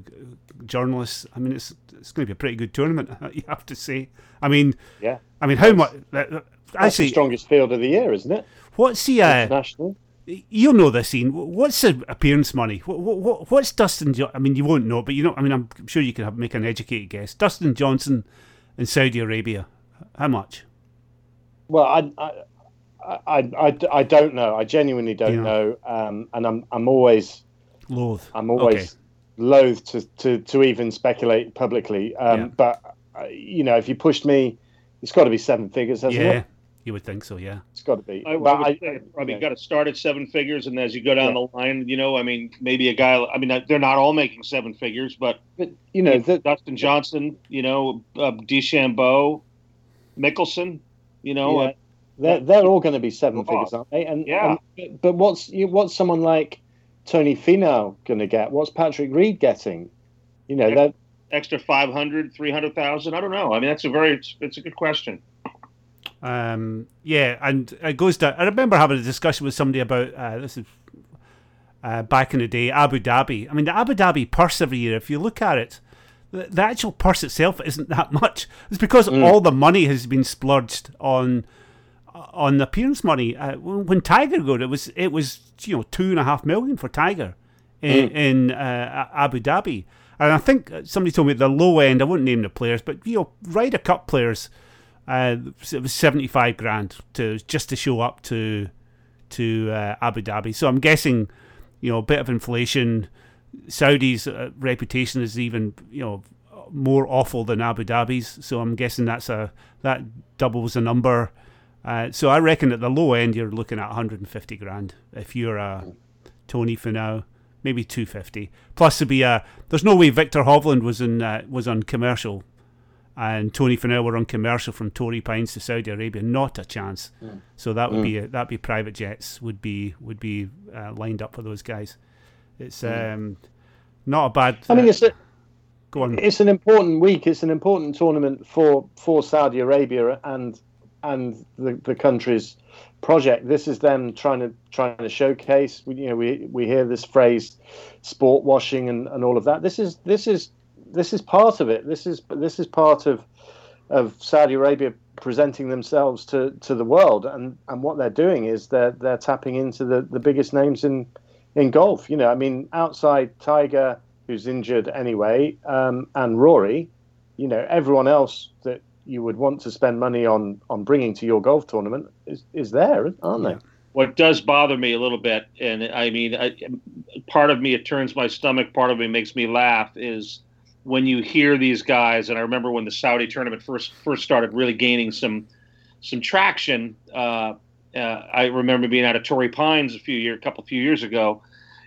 journalists. I mean, it's it's going to be a pretty good tournament. *laughs* You have to say. I mean, Yeah, I mean, how much? that's the strongest field of the year, isn't it? what's the uh, International. You'll know this, Ian. What's the appearance money? What, what, what's Dustin? Jo- I mean, you won't know, but you know. I mean, I'm sure you can have, make an educated guess. Dustin Johnson in Saudi Arabia, how much? Well, I, I, I, I, I don't know. I genuinely don't You know, um, and I'm I'm always Loath. I'm always Okay. loath to, to, to even speculate publicly. Um, Yeah. But uh, you know, if you pushed me, it's got to be seven figures, hasn't Yeah, it? You would think so. Yeah. It's got to be. I, but I would say probably you know, got to start at seven figures, and as you go down the line, you know, I mean, maybe a guy. I mean, they're not all making seven figures, but but, you know, the, Dustin Johnson, you know, uh, DeChambeau, Mickelson, you know, Yeah. uh, they're, they're all going to be seven Oh, figures, aren't they? And yeah. and- but what's you, what's someone like Tony Finau going to get? What's Patrick Reed getting? You know, Yeah. that extra 500, 300,000. I don't know. I mean, that's a very, it's, it's a good question. Um, yeah, and it goes down. I remember having a discussion with somebody about uh, this is uh, back in the day, Abu Dhabi. I mean, the Abu Dhabi purse every year, if you look at it, the, the actual purse itself isn't that *laughs* much. It's because all the money has been splurged on on appearance money. Uh, when, when Tiger got it, was it was you know two and a half million for Tiger in, in uh, Abu Dhabi, and I think somebody told me the low end. I wouldn't name the players, but you know, Ryder Cup players. Uh, it was seventy five grand to just to show up to to uh, Abu Dhabi. So I'm guessing, you know, a bit of inflation. Saudi's uh, reputation is even you know more awful than Abu Dhabi's. So I'm guessing that's a that doubles the number. Uh, so I reckon at the low end you're looking at 150 grand if you're a Tony Finau, maybe 250. Plus, to be a there's no way Viktor Hovland was in uh, was on commercial, and Tony Finau were on commercial from Torrey Pines to Saudi Arabia. Not a chance. Mm. So that would mm. be that be private jets would be would be uh, lined up for those guys. It's mm. um, not a bad. I mean, it's a, go on. It's an important week. It's an important tournament for for Saudi Arabia and and the, the country's project. This is them trying to trying to showcase. You know, we we hear this phrase, sport washing and, and all of that. This is this is this is part of it. This is this is part of of Saudi Arabia presenting themselves to, to the world, and, and what they're doing is they're they're tapping into the, the biggest names in in golf. You know, I mean, outside Tiger, who's injured anyway, um, and Rory, you know, everyone else that you would want to spend money on on bringing to your golf tournament is is there, aren't they? What does bother me a little bit, and I mean, I, part of me it turns my stomach, part of me makes me laugh, is when you hear these guys. And I remember when the Saudi tournament first first started really gaining some some traction. Uh, uh, I remember being at a Torrey Pines a few year, a couple few years ago,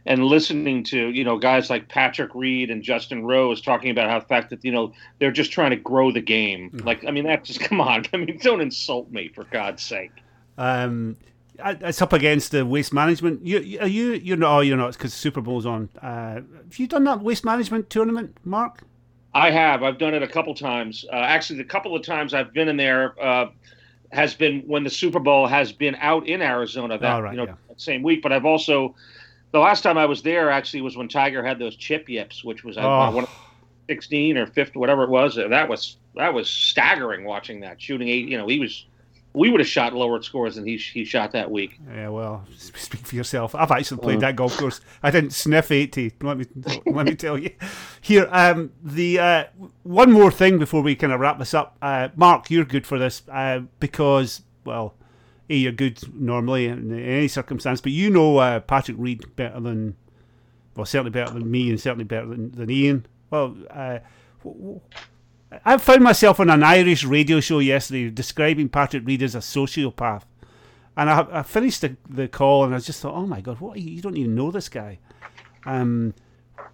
and listening to you know guys like Patrick Reed and Justin Rose talking about how the fact that you know they're just trying to grow the game. Mm-hmm. Like I mean, that just *laughs* come on. I mean, don't insult me for God's sake. Um, it's up against the waste management. You are you you're not. Oh, you're not because Super Bowl's on. Uh, have you done that waste management tournament, Mark? I have. I've done it a couple times. Uh, actually, the couple of times I've been in there uh, has been when the Super Bowl has been out in Arizona that right, you know yeah. same week. But I've also the last time I was there actually was when Tiger had those chip yips, which was oh. one, 16 or 50, whatever it was. That was that was staggering watching that shooting eight. You know, he was we would have shot lower scores than he he shot that week. Yeah, well, *laughs* speak for yourself. I've actually played that golf course. I didn't sniff eighty. Let me let me tell you. Here, um, the uh, one more thing before we kind of wrap this up. Uh, Mark, you're good for this uh, because well, a you're good normally in any circumstance, but you know uh, Patrick Reed better than well, certainly better than me, and certainly better than, than Ian. Well. I found myself on an Irish radio show yesterday describing Patrick Reed as a sociopath. And I, I finished the, the call and I just thought, oh my God, what you, you don't even know this guy. Um,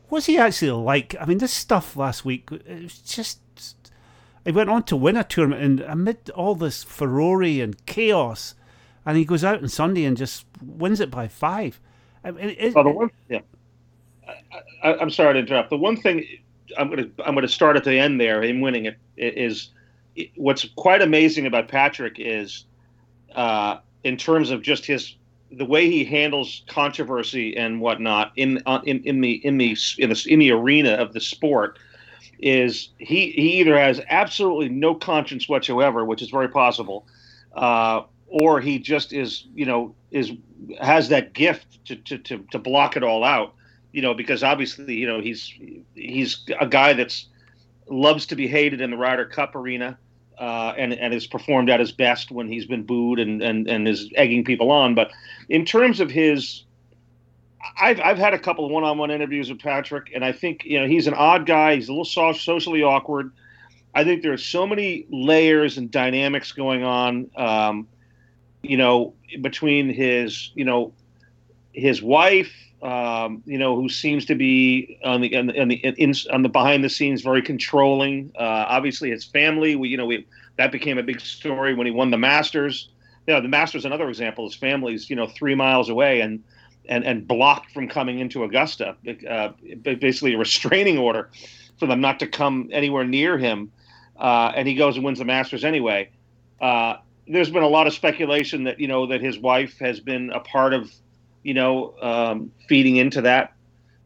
what's he actually like? I mean, this stuff last week, it was just. He went on to win a tournament, and amid all this furore and chaos, and he goes out on Sunday and just wins it by five. I mean, it, oh, the one, yeah. I, am sorry to interrupt. The one thing I'm to I'm to start at the end there. Him winning it is what's quite amazing about Patrick is uh, in terms of just his the way he handles controversy and whatnot in uh, in in the in the in the in the arena of the sport is he he either has absolutely no conscience whatsoever, which is very possible, uh, or he just is you know is has that gift to to to, to block it all out you know, because obviously, you know, he's he's a guy that's loves to be hated in the Ryder Cup arena, uh, and and has performed at his best when he's been booed and and and is egging people on. But in terms of his, I've I've had a couple of one-on-one interviews with Patrick, and I think you know he's an odd guy. He's a little socially awkward. I think there are so many layers and dynamics going on. Um, you know, between his you know his wife um, you know, who seems to be on the on the, on the, in, on the behind the scenes very controlling. Uh, obviously, his family. We, you know, we that became a big story when he won the Masters. You know, the Masters another example. His family's you know three miles away and and and blocked from coming into Augusta. Uh, basically, a restraining order for them not to come anywhere near him. Uh, and he goes and wins the Masters anyway. Uh, there's been a lot of speculation that you know that his wife has been a part of you know, um, feeding into that,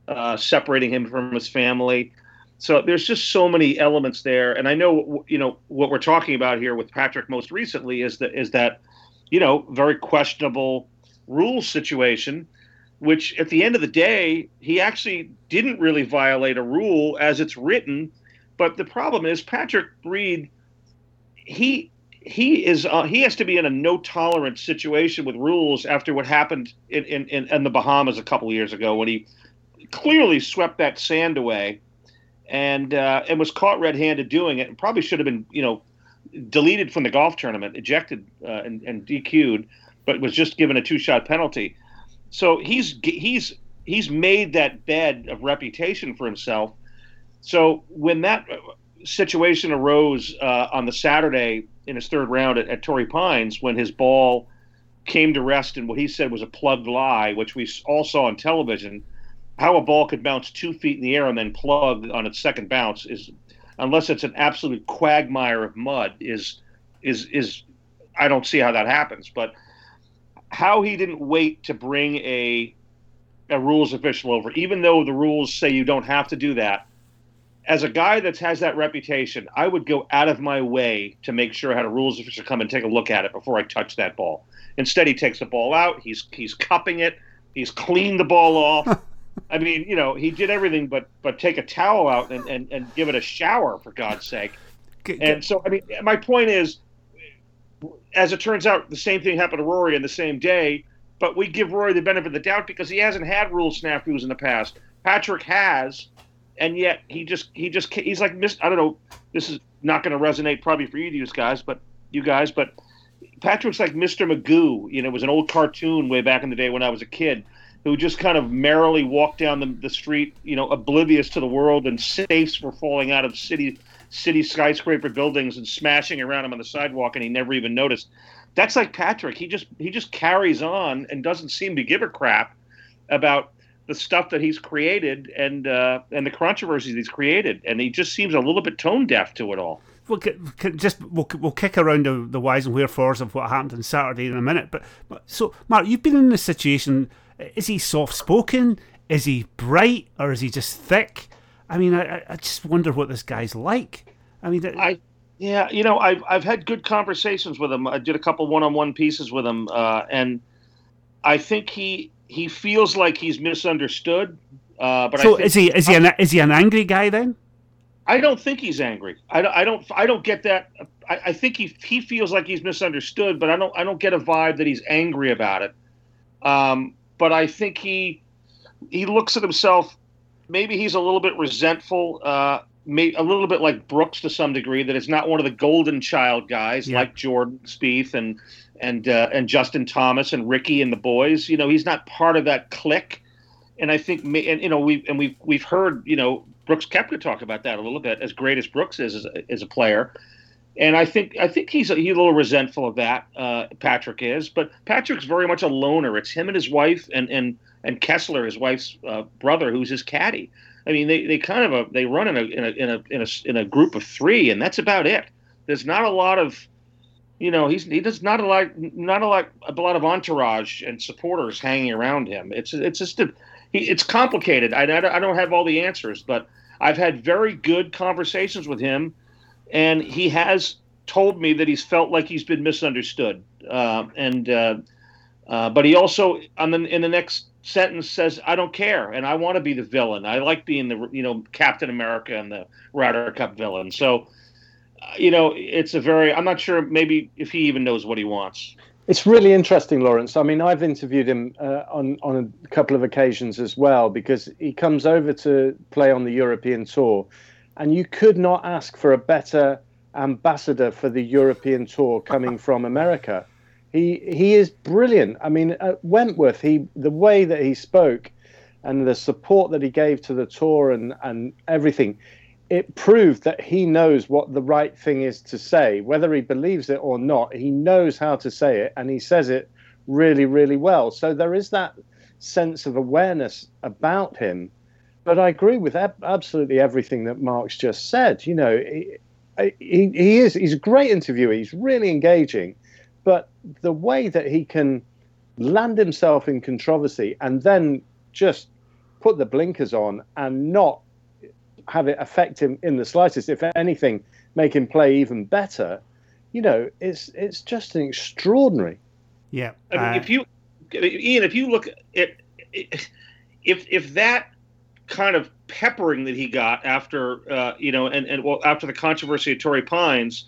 uh, separating him from his family. So there's just so many elements there, and I know you know what we're talking about here with Patrick most recently is that is that you know very questionable rule situation, which at the end of the day he actually didn't really violate a rule as it's written, but the problem is Patrick Reed he he is uh, he has to be in a no tolerance situation with rules after what happened in, in, in, the Bahamas a couple years ago when he clearly swept that sand away and uh, and was caught red handed doing it and probably should have been you know deleted from the golf tournament, ejected uh, and, and DQ'd, but was just given a two shot penalty. So he's he's he's made that bed of reputation for himself. So when that situation arose uh, on the Saturday in his third round at, at Torrey Pines, when his ball came to rest in what he said was a plugged lie, which we all saw on television, how a ball could bounce two feet in the air and then plug on its second bounce is, unless it's an absolute quagmire of mud, is is is I don't see how that happens. But how he didn't wait to bring a a rules official over, even though the rules say you don't have to do that. As a guy that has that reputation, I would go out of my way to make sure I had a rules official come and take a look at it before I touch that ball. Instead, he takes the ball out. He's he's cupping it. He's cleaned the ball off. *laughs* I mean, you know, he did everything but but take a towel out and, and, and give it a shower for God's sake. And so, I mean, my point is, as it turns out, the same thing happened to Rory in the same day. But we give Rory the benefit of the doubt because he hasn't had rule snafus in the past. Patrick has, and yet he just he just he's like. I don't know. This is not going to resonate probably for you guys, but you guys, but Patrick's like Mr. Magoo. You know, it was an old cartoon way back in the day when I was a kid who just kind of merrily walked down the, the street, you know, oblivious to the world, and safes were falling out of city city skyscraper buildings and smashing around him on the sidewalk, and he never even noticed. That's like Patrick. He just he just carries on and doesn't seem to give a crap about the stuff that he's created and uh, and the controversies he's created, and he just seems a little bit tone deaf to it all we'll just we'll, we'll kick around the, the whys and wherefores of what happened on Saturday in a minute. But, but so, Mark, you've been in this situation. Is he soft spoken? Is he bright, or is he just thick? I mean, I, I just wonder what this guy's like. I mean, I yeah, you know, I've I've had good conversations with him. I did a couple one-on-one pieces with him, uh, and I think he he feels like he's misunderstood. Uh, but so is he is he an is he an angry guy then? I don't think he's angry. I don't. I don't. I don't get that. I, I, think he he feels like he's misunderstood, but I don't. I don't get a vibe that he's angry about it. Um, but I think he he looks at himself. Maybe he's a little bit resentful. Uh, may, a little bit like Brooks to some degree. That it's not one of the golden child guys yeah. like Jordan Spieth and and uh, and Justin Thomas and Rickie and the boys. You know, he's not part of that clique. And I think, and you know, we and we've we've heard, you know, Brooks Koepka talk about that a little bit. As great as Brooks is as a, as a player, and I think I think he's a, he's a little resentful of that. Uh, Patrick is, but Patrick's very much a loner. It's him and his wife, and and and Kessler, his wife's uh, brother, who's his caddy. I mean, they, they kind of a, they run in a, in a in a in a in a group of three, and that's about it. There's not a lot of, you know, he's he does not a lot not a lot a lot of entourage and supporters hanging around him. It's it's just a, he, it's complicated. I, I don't have all the answers, but I've had very good conversations with him, and he has told me that he's felt like he's been misunderstood. Uh, and uh, uh, but he also on the in the next sentence says, "I don't care, and I want to be the villain. I like being the you know Captain America and the Ryder Cup villain." So, uh, you know, it's a very I'm not sure maybe if he even knows what he wants. It's really interesting, Lawrence. I mean, I've interviewed him uh, on on a couple of occasions as well because he comes over to play on the European tour, and you could not ask for a better ambassador for the European tour coming from America. He he is brilliant. I mean, at Wentworth, he the way that he spoke, and the support that he gave to the tour and and everything it proved that he knows what the right thing is to say, whether he believes it or not. He knows how to say it, and he says it really, really well. So there is that sense of awareness about him. But I agree with ab- absolutely everything that Mark's just said. You know, he, he, he is he's a great interviewer. He's really engaging, but the way that he can land himself in controversy and then just put the blinkers on and not have it affect him in the slightest. If anything, make him play even better. You know, it's it's just an extraordinary. Yeah, I mean, uh, if you, Ian, if you look at if if that kind of peppering that he got after uh, you know, and and well after the controversy of Torrey Pines,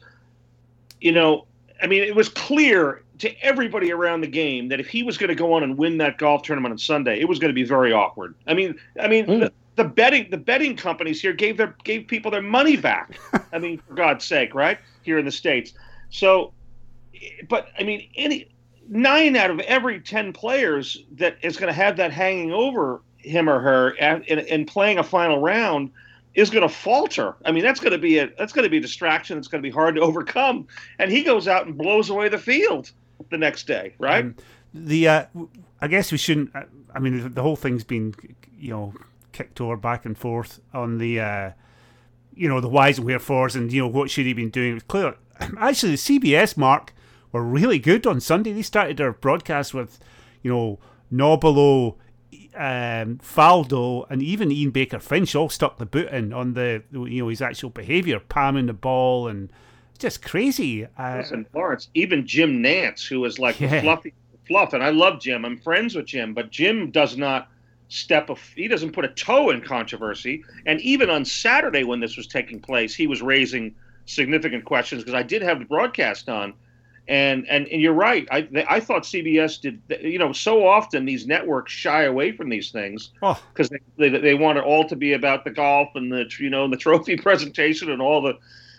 you know, I mean, it was clear to everybody around the game that if he was going to go on and win that golf tournament on Sunday, it was going to be very awkward. I mean, I mean, mm the betting the betting companies here gave their gave people their money back. *laughs* I mean, for God's sake, right here in the states. So, but I mean, any nine out of every ten players that is going to have that hanging over him or her in, in playing a final round is going to falter. I mean, that's going to be a that's going to be a distraction. It's going to be hard to *laughs* overcome. And he goes out and blows away the field the next day, right? Um, the uh, I guess we shouldn't. Uh, I mean, the whole thing's been you know kicked over back and forth on the uh, you know the whys and wherefores and you know what should he been doing. It was clear. *clears throat* Actually, the CBS mark were really good on Sunday. They started their broadcast with you know Nobilo um, Faldo and even Ian Baker Finch all stuck the boot in on the you know his actual behaviour, palming the ball and just crazy. Uh, Listen, Lawrence, even Jim Nantz, who is like yeah. fluffy fluff, and I love Jim. I'm friends with Jim, but Jim does not step a he doesn't put a toe in controversy. And even on Saturday when this was taking place, he was raising significant questions because I did have the broadcast on and and, and you're right. I I thought CBS did. You know, so often these networks shy away from these things because oh. they, they, they want it all to be about the golf and the you know the trophy *laughs* presentation and all the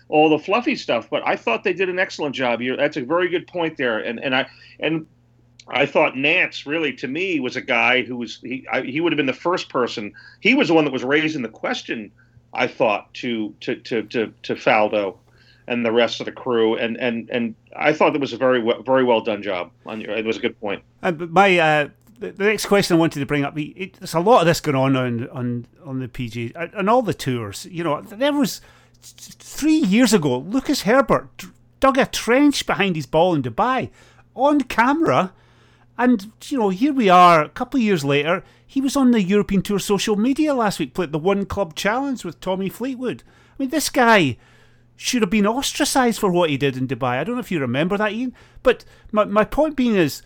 all the fluffy stuff. But I thought they did an excellent job. You're, that's a very good point there. And and I and I thought Nantz really, to me, was a guy who was he I, he would have been the first person. He was the one that was raising the question. I thought to to to to, to Faldo and the rest of the crew. And and and I thought it was a very very well done job. On your, it was a good point. Uh, my uh, the, next question I wanted to bring up, it, there's a lot of this going on on on on the PG and all the tours. You know, there was three years ago, Lucas Herbert dug a trench behind his ball in Dubai on camera. And, you know, here we are a couple of years later. He was on the European Tour social media last week, played the One Club Challenge with Tommy Fleetwood. I mean, this guy should have been ostracised for what he did in Dubai. I don't know if you remember that, Ian. But my, my point being is,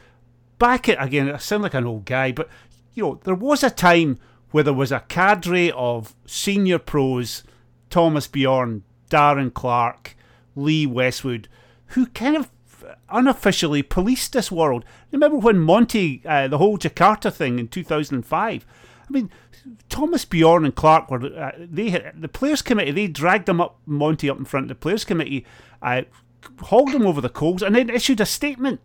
back at, again, I sound like an old guy, but, you know, there was a time where there was a cadre of senior pros, Thomas Bjorn, Darren Clarke, Lee Westwood, who kind of unofficially policed this world. Remember when Monty, uh, the whole Jakarta thing in 2005? I mean, Thomas Bjorn and Clarke were uh, they had, the players committee they dragged them up Monty up in front of the players committee, uh, hauled him over the coals, and then issued a statement.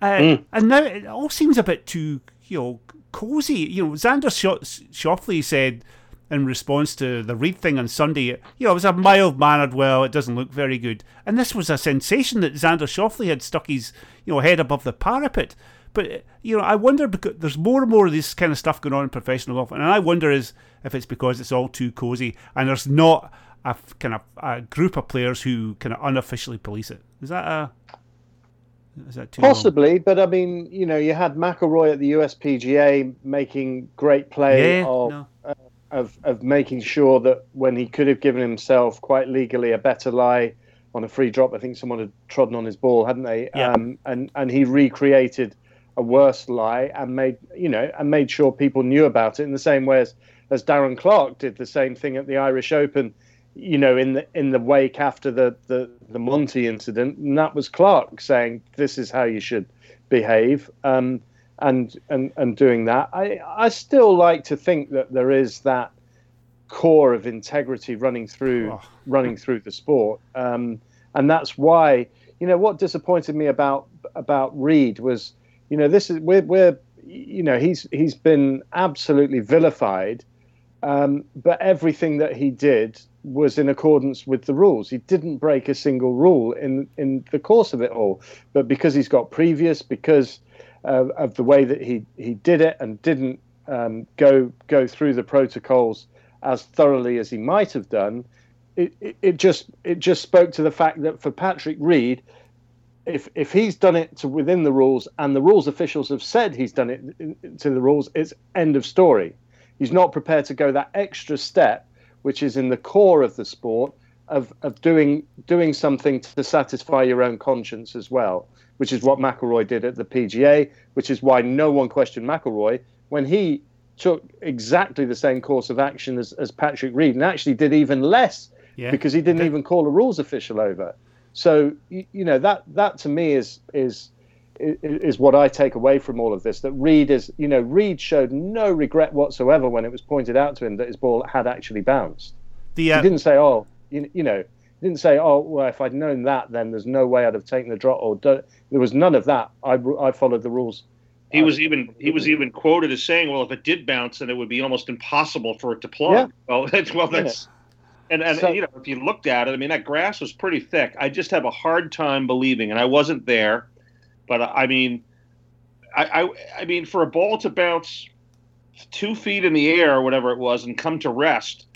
Uh, mm. And now it all seems a bit too you know cozy. You know, Xander Schauffele said in response to the Reed thing on Sunday, you know, it was a mild mannered, well, it doesn't look very good. And this was a sensation that Xander Schauffele had stuck his, you know, head above the parapet. But you know, I wonder because there's more and more of this kind of stuff going on in professional golf, and I wonder is if it's because it's all too cozy and there's not a kind of a group of players who kind of unofficially police it. Is that a is that too Possibly, long? but I mean, you know, you had McIlroy at the USPGA making great play yeah, of, no. uh, of of making sure that when he could have given himself quite legally a better lie on a free drop, I think someone had trodden on his ball, hadn't they? Yeah. Um, and and he recreated a worse lie and made you know and made sure people knew about it in the same way as, as Darren Clarke did the same thing at the Irish Open, you know, in the in the wake after the the, the Monty incident, and that was Clarke saying this is how you should behave, um, and and and doing that. I I still like to think that there is that core of integrity running through oh. running through the sport, um, and that's why you know what disappointed me about about Reed was you know, this is we're we're you know he's he's been absolutely vilified, um, but everything that he did was in accordance with the rules. He didn't break a single rule in in the course of it all, but because he's got previous, because uh, of the way that he he did it and didn't um, go go through the protocols as thoroughly as he might have done. It, it, it just it just spoke to the fact that for Patrick Reed, if if he's done it to within the rules and the rules officials have said he's done it to the rules, it's end of story. He's not prepared to go that extra step, which is in the core of the sport of of doing doing something to satisfy your own conscience as well, which is what McIlroy did at the PGA, which is why no one questioned McIlroy when he took exactly the same course of action as, as Patrick Reed and actually did even less yeah. because he didn't even call a rules official over. So you, you know that that to me is is is what I take away from all of this. That Reed is, you know, Reed showed no regret whatsoever when it was pointed out to him that his ball had actually bounced. The, uh, he didn't say, "Oh, you, you know," he didn't say, "Oh, well, if I'd known that, then there's no way I'd have taken the drop." Or there was none of that. I, I followed the rules He was even he was even quoted as saying, "Well, if it did bounce, then it would be almost impossible for it to plug." Yeah. Well, *laughs* that's well, that's and and So- you know, if you looked at it, I mean, that grass was pretty thick. I just have a hard time believing, and I wasn't there, but I mean, I I, I mean, for a ball to bounce two feet in the air or whatever it was and come to rest,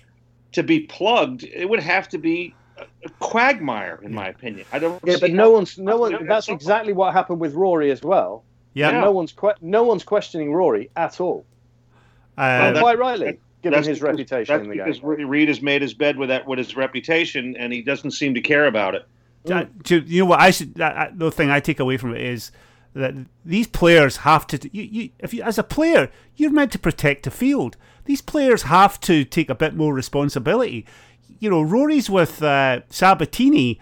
to be plugged, it would have to be a, a quagmire, in my opinion. I don't. Yeah, see but how- no one's no one. that's That's so- exactly what happened with Rory as well. Yeah. Yeah. No one's que- no one's questioning Rory at all. Uh, And that- quite rightly, given That's his because- reputation That's in the because game. Reed has made his bed with that with his reputation, and he doesn't seem to care about it. Uh, do you know what I should? That, that- the thing I take away from it is that these players have to. You, you, if you, as a player, you're meant to protect the field. These players have to take a bit more responsibility. You know, Rory's with uh, Sabatini.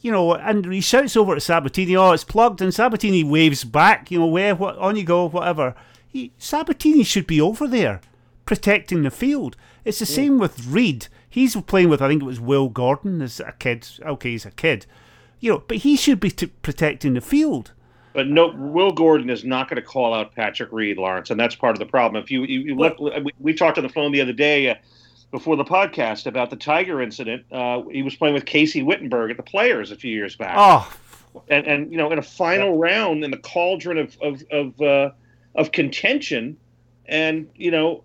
You know, and he shouts over at Sabatini, "Oh, it's plugged," and Sabatini waves back. You know, where what on you go, whatever. He, Sabatini should be over there protecting the field. It's the same with Reed. He's playing with, I think it was Will Gordon as a kid. Okay, he's a kid, you know, but he should be t- protecting the field. But no, Will Gordon is not going to call out Patrick Reed, Lawrence, and that's part of the problem. If you you, you look, we, we talked on the phone the other day uh, before the podcast about the Tiger incident. Uh, he was playing with Casey Wittenberg at the Players a few years back. Oh, and and you know in a final round in the cauldron of of of, uh, of contention, and you know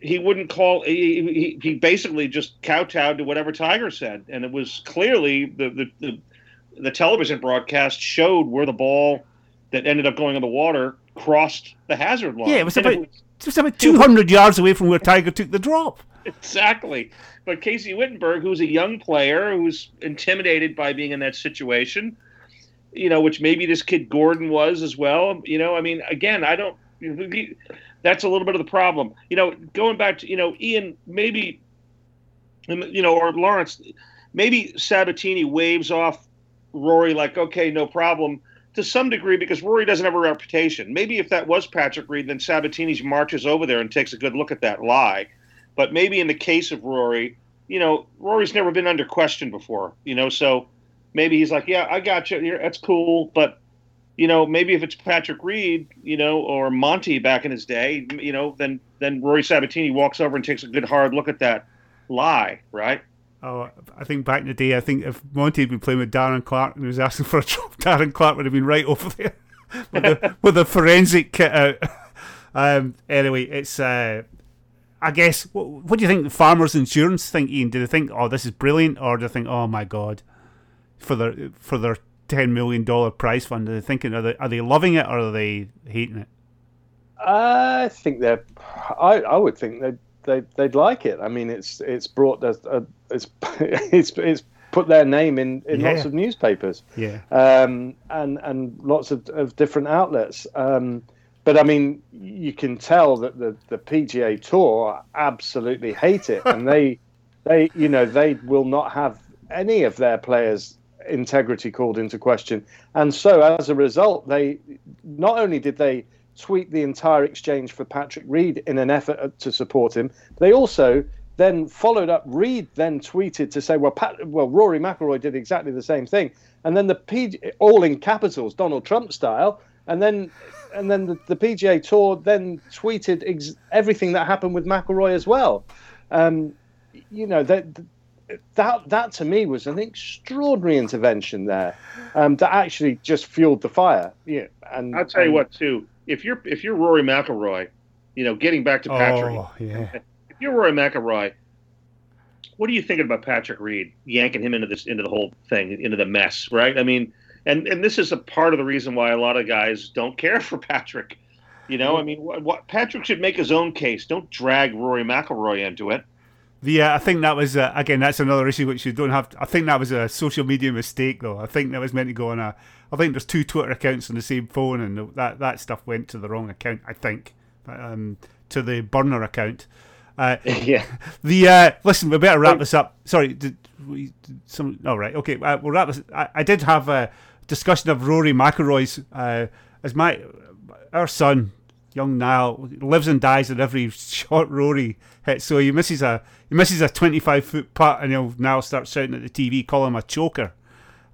he wouldn't call. He, he, he basically just kowtowed to whatever Tiger said, and it was clearly the the, the the television broadcast showed where the ball that ended up going in the water crossed the hazard line. yeah, it was about just about two hundred yards away from where Tiger took the drop. Exactly. But Casey Wittenberg, who's a young player who's intimidated by being in that situation, you know, which maybe this kid Gordon was as well. You know, I mean, again, I don't. That's a little bit of the problem. You know, going back to you know Ian, maybe, um, you know, or Lawrence, maybe Sabatini waves off Rory like, okay, no problem. To some degree, because Rory doesn't have a reputation. Maybe if that was Patrick Reed, then Sabatini marches over there and takes a good look at that lie. But maybe in the case of Rory, you know, Rory's never been under question before, you know, so maybe he's like, yeah, I got you. That's cool. But, you know, maybe if it's Patrick Reed, you know, or Monty back in his day, you know, then, then Rory Sabatini walks over and takes a good hard look at that lie, right? Oh, I think back in the day, I think if Monty had been playing with Darren Clarke and he was asking for a drop, *laughs* Darren Clarke would have been right over there *laughs* with the, *laughs* with the forensic kit out. Um, anyway, it's. Uh, I guess. What, what do you think the farmers' insurance think, Ian? Do they think, "Oh, this is brilliant," or do they think, "Oh my god," for their for their ten million dollar prize fund? Are they thinking, are they are they loving it or are they hating it? I think they're. I, I would think they'd, they'd they'd like it. I mean, it's it's brought a, a it's *laughs* it's it's put their name in, in lots of newspapers Yeah, um, and and lots of, of different outlets. Um, but I mean, you can tell that the, the PGA Tour absolutely hate it, and they *laughs* they you know they will not have any of their players' integrity called into question. And so as a result, they not only did they tweet the entire exchange for Patrick Reed in an effort to support him, they also then followed up. Reed then tweeted to say, "Well, Pat, well, Rory McIlroy did exactly the same thing," and then the PG, all in capitals, Donald Trump style, and then and then the, the PGA Tour then tweeted ex- everything that happened with McIlroy as well. Um, you know that that that to me was an extraordinary intervention there um, that actually just fueled the fire. Yeah, and I'll tell you and- what, too. If you're if you're Rory McIlroy, you know, getting back to Patrick, oh yeah, if you're Rory McIlroy, what are you thinking about Patrick Reed yanking him into this into the whole thing, into the mess, right? I mean, and and this is a part of the reason why a lot of guys don't care for Patrick. You know, I mean, what, what Patrick should make his own case. Don't drag Rory McIlroy into it. The uh, I think that was uh, again that's another issue which you don't have. I think that was a social media mistake though. I think that was meant to go on a. I think there's two Twitter accounts on the same phone, and that that stuff went to the wrong account. I think, um, to the burner account. Uh, *laughs* yeah. the uh, listen, we better wrap this up. Sorry, did we? Did some. All right, okay. Uh, we'll wrap this. I, I did have a discussion of Rory McIlroy's uh, as my our son, young Niall, lives and dies at every shot Rory hits. So he misses a he misses a twenty five foot putt, and he'll now start shouting at the TV, call him a choker.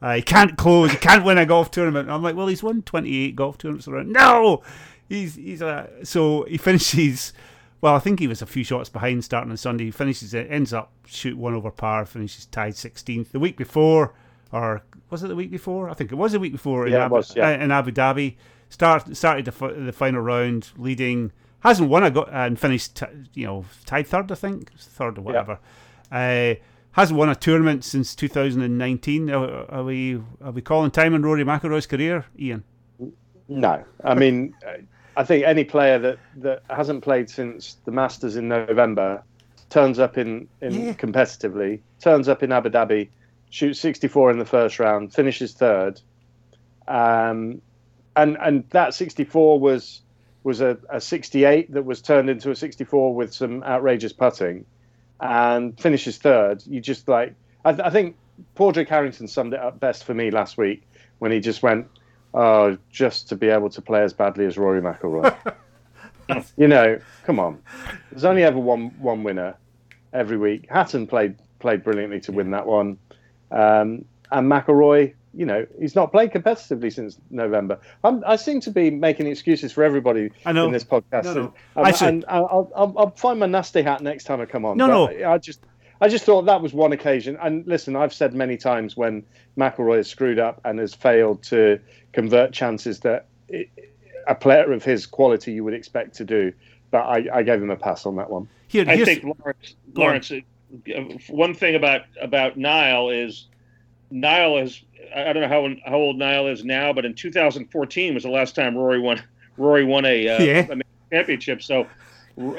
Uh, he can't close. He can't win a golf tournament. I'm like, well, he's won 28 golf tournaments around. No, he's he's a so he finishes. Well, I think he was a few shots behind starting on Sunday. He finishes it, ends up shoot one over par, finishes tied 16th. The week before, or was it the week before? I think it was the week before. Yeah, in, Abu, was, yeah. uh, in Abu Dhabi, start started the, the final round leading. Hasn't won a go- and finished, t- you know, tied third. I think third or whatever. Uh, hasn't won a tournament since 2019. Are, are we are we calling time on Rory McIlroy's career, Ian? No, I mean, I think any player that, that hasn't played since the Masters in November turns up in, in Yeah. competitively, turns up in Abu Dhabi, shoots 64 in the first round, finishes third, um, and and that 64 was was a, a 68 that was turned into a 64 with some outrageous putting, and finishes third. You just like I, th- I think Padraig Harrington summed it up best for me last week when he just went, "Oh, just to be able to play as badly as Rory McIlroy." *laughs* you know, come on. There's only ever one one winner every week. Hatton played played brilliantly to win that one, um, and McIlroy. You know, he's not played competitively since November. I'm, I seem to be making excuses for everybody I know. in this podcast. No, no. And, I see. and I'll, I'll, I'll find my nasty hat next time I come on. No, But no. I just, I just thought that was one occasion. And listen, I've said many times when McIlroy has screwed up and has failed to convert chances that a player of his quality you would expect to do. But I, I gave him a pass on that one. Here, I think Lawrence. Lawrence, uh, one thing about about Niall is Niall is. I don't know how how old Niall is now, but in 2014 was the last time Rory won. Rory won a, uh, Yeah. a championship. So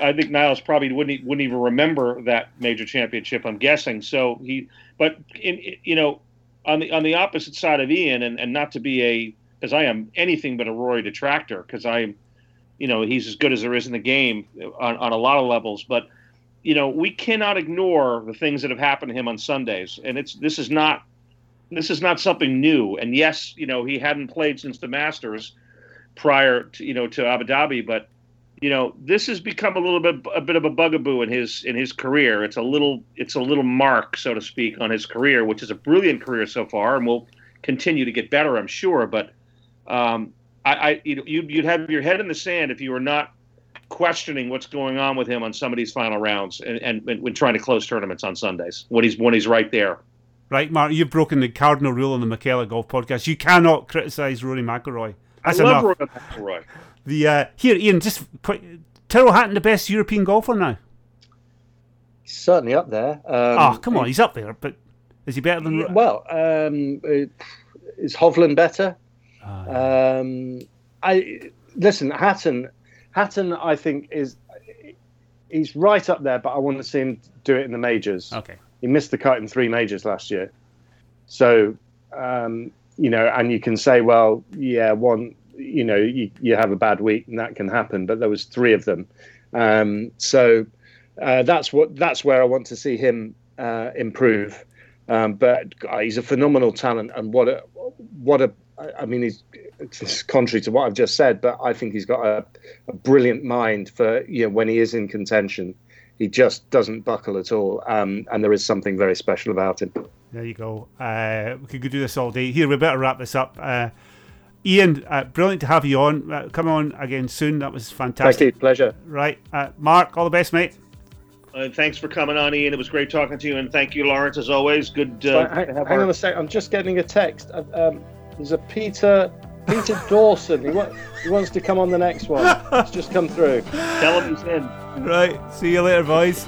I think Niall's probably wouldn't wouldn't even remember that major championship. I'm guessing. So he, but in you know, on the on the opposite side of Ian, and, and not to be a as I am anything but a Rory detractor because I'm, you know, he's as good as there is in the game on, on a lot of levels. But you know, we cannot ignore the things that have happened to him on Sundays, and it's this is not this is not something new. And yes, you know, he hadn't played since the Masters prior to you know to Abu Dhabi, but you know, this has become a little bit a bit of a bugaboo in his in his career. It's a little it's a little mark, so to speak, on his career, which is a brilliant career so far, and will continue to get better, I'm sure. But um, I, I you you'd, have your head in the sand if you were not questioning what's going on with him on some of these final rounds and, and, and when trying to close tournaments on Sundays when he's when he's right there. Right, Mark, you've broken the cardinal rule on the McKellar Golf Podcast. You cannot criticise Rory McIlroy. That's I love enough. Rory McIlroy. The uh, here, Ian, just quick. Tyrrell Hatton, the best European golfer now. He's certainly up there. Um, Ah, come on, he's up there, but is he better than? Yeah, Well, um, uh, is Hovland better? Ah, Um, I listen. Hatton, Hatton, I think is he's right up there, but I want to see him do it in the majors. okay. He missed the cut in three majors last year, so um, you know, and you can say, well, yeah, one, you know, you, you have a bad week and that can happen, but there was three of them, um, so uh, that's what that's where I want to see him uh, improve. Um, but uh, he's a phenomenal talent, and what a what a I- I mean, he's it's contrary to what I've just said, but I think he's got a, a brilliant mind for you know when he is in contention, he just doesn't buckle at all, um, and there is something very special about him. There you go. Uh, we could do this all day. Here, we better wrap this up. Uh, Ian, uh, brilliant to have you on. Uh, come on again soon. That was fantastic. Thank fantastic. you, pleasure. Right, uh, Mark, all the best, mate. Uh, thanks for coming on, Ian. It was great talking to you, and thank you, Lawrence, as always. Good. Uh, hang to have hang our- on a sec. I'm just getting a text. Uh, Um, there's a Peter Peter *laughs* Dawson. He, wa- he wants to come on the next one. It's just come through. Tell him he's in. Right, see you later, boys.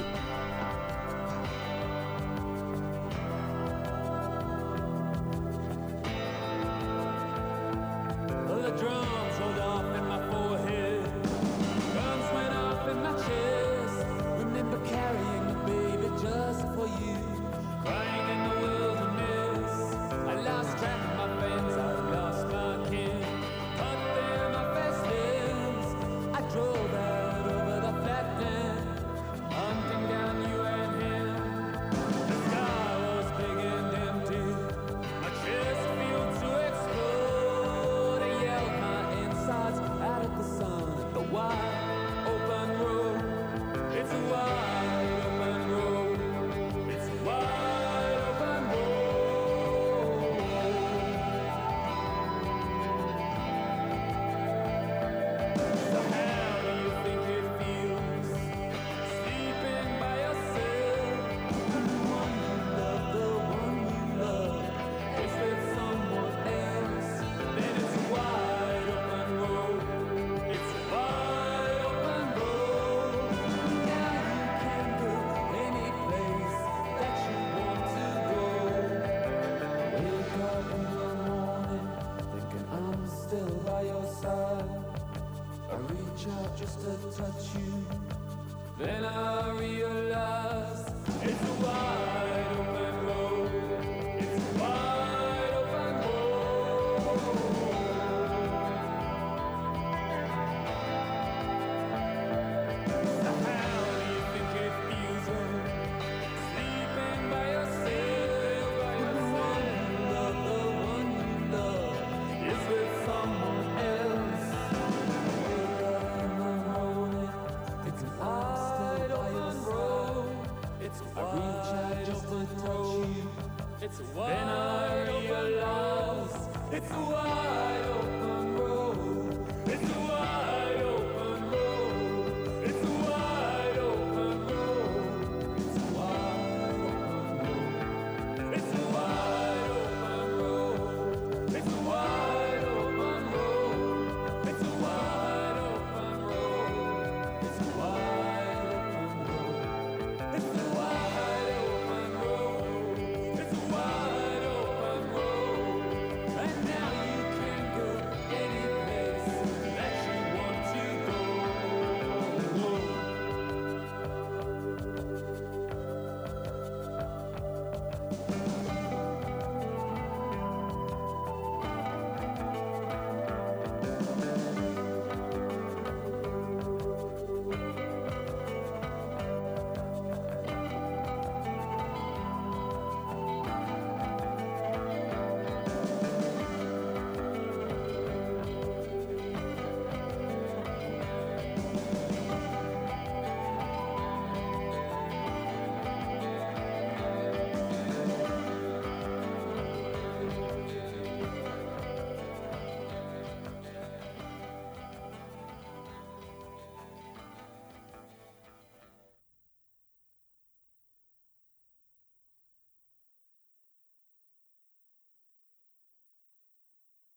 just to touch you. Then I realize it's a wide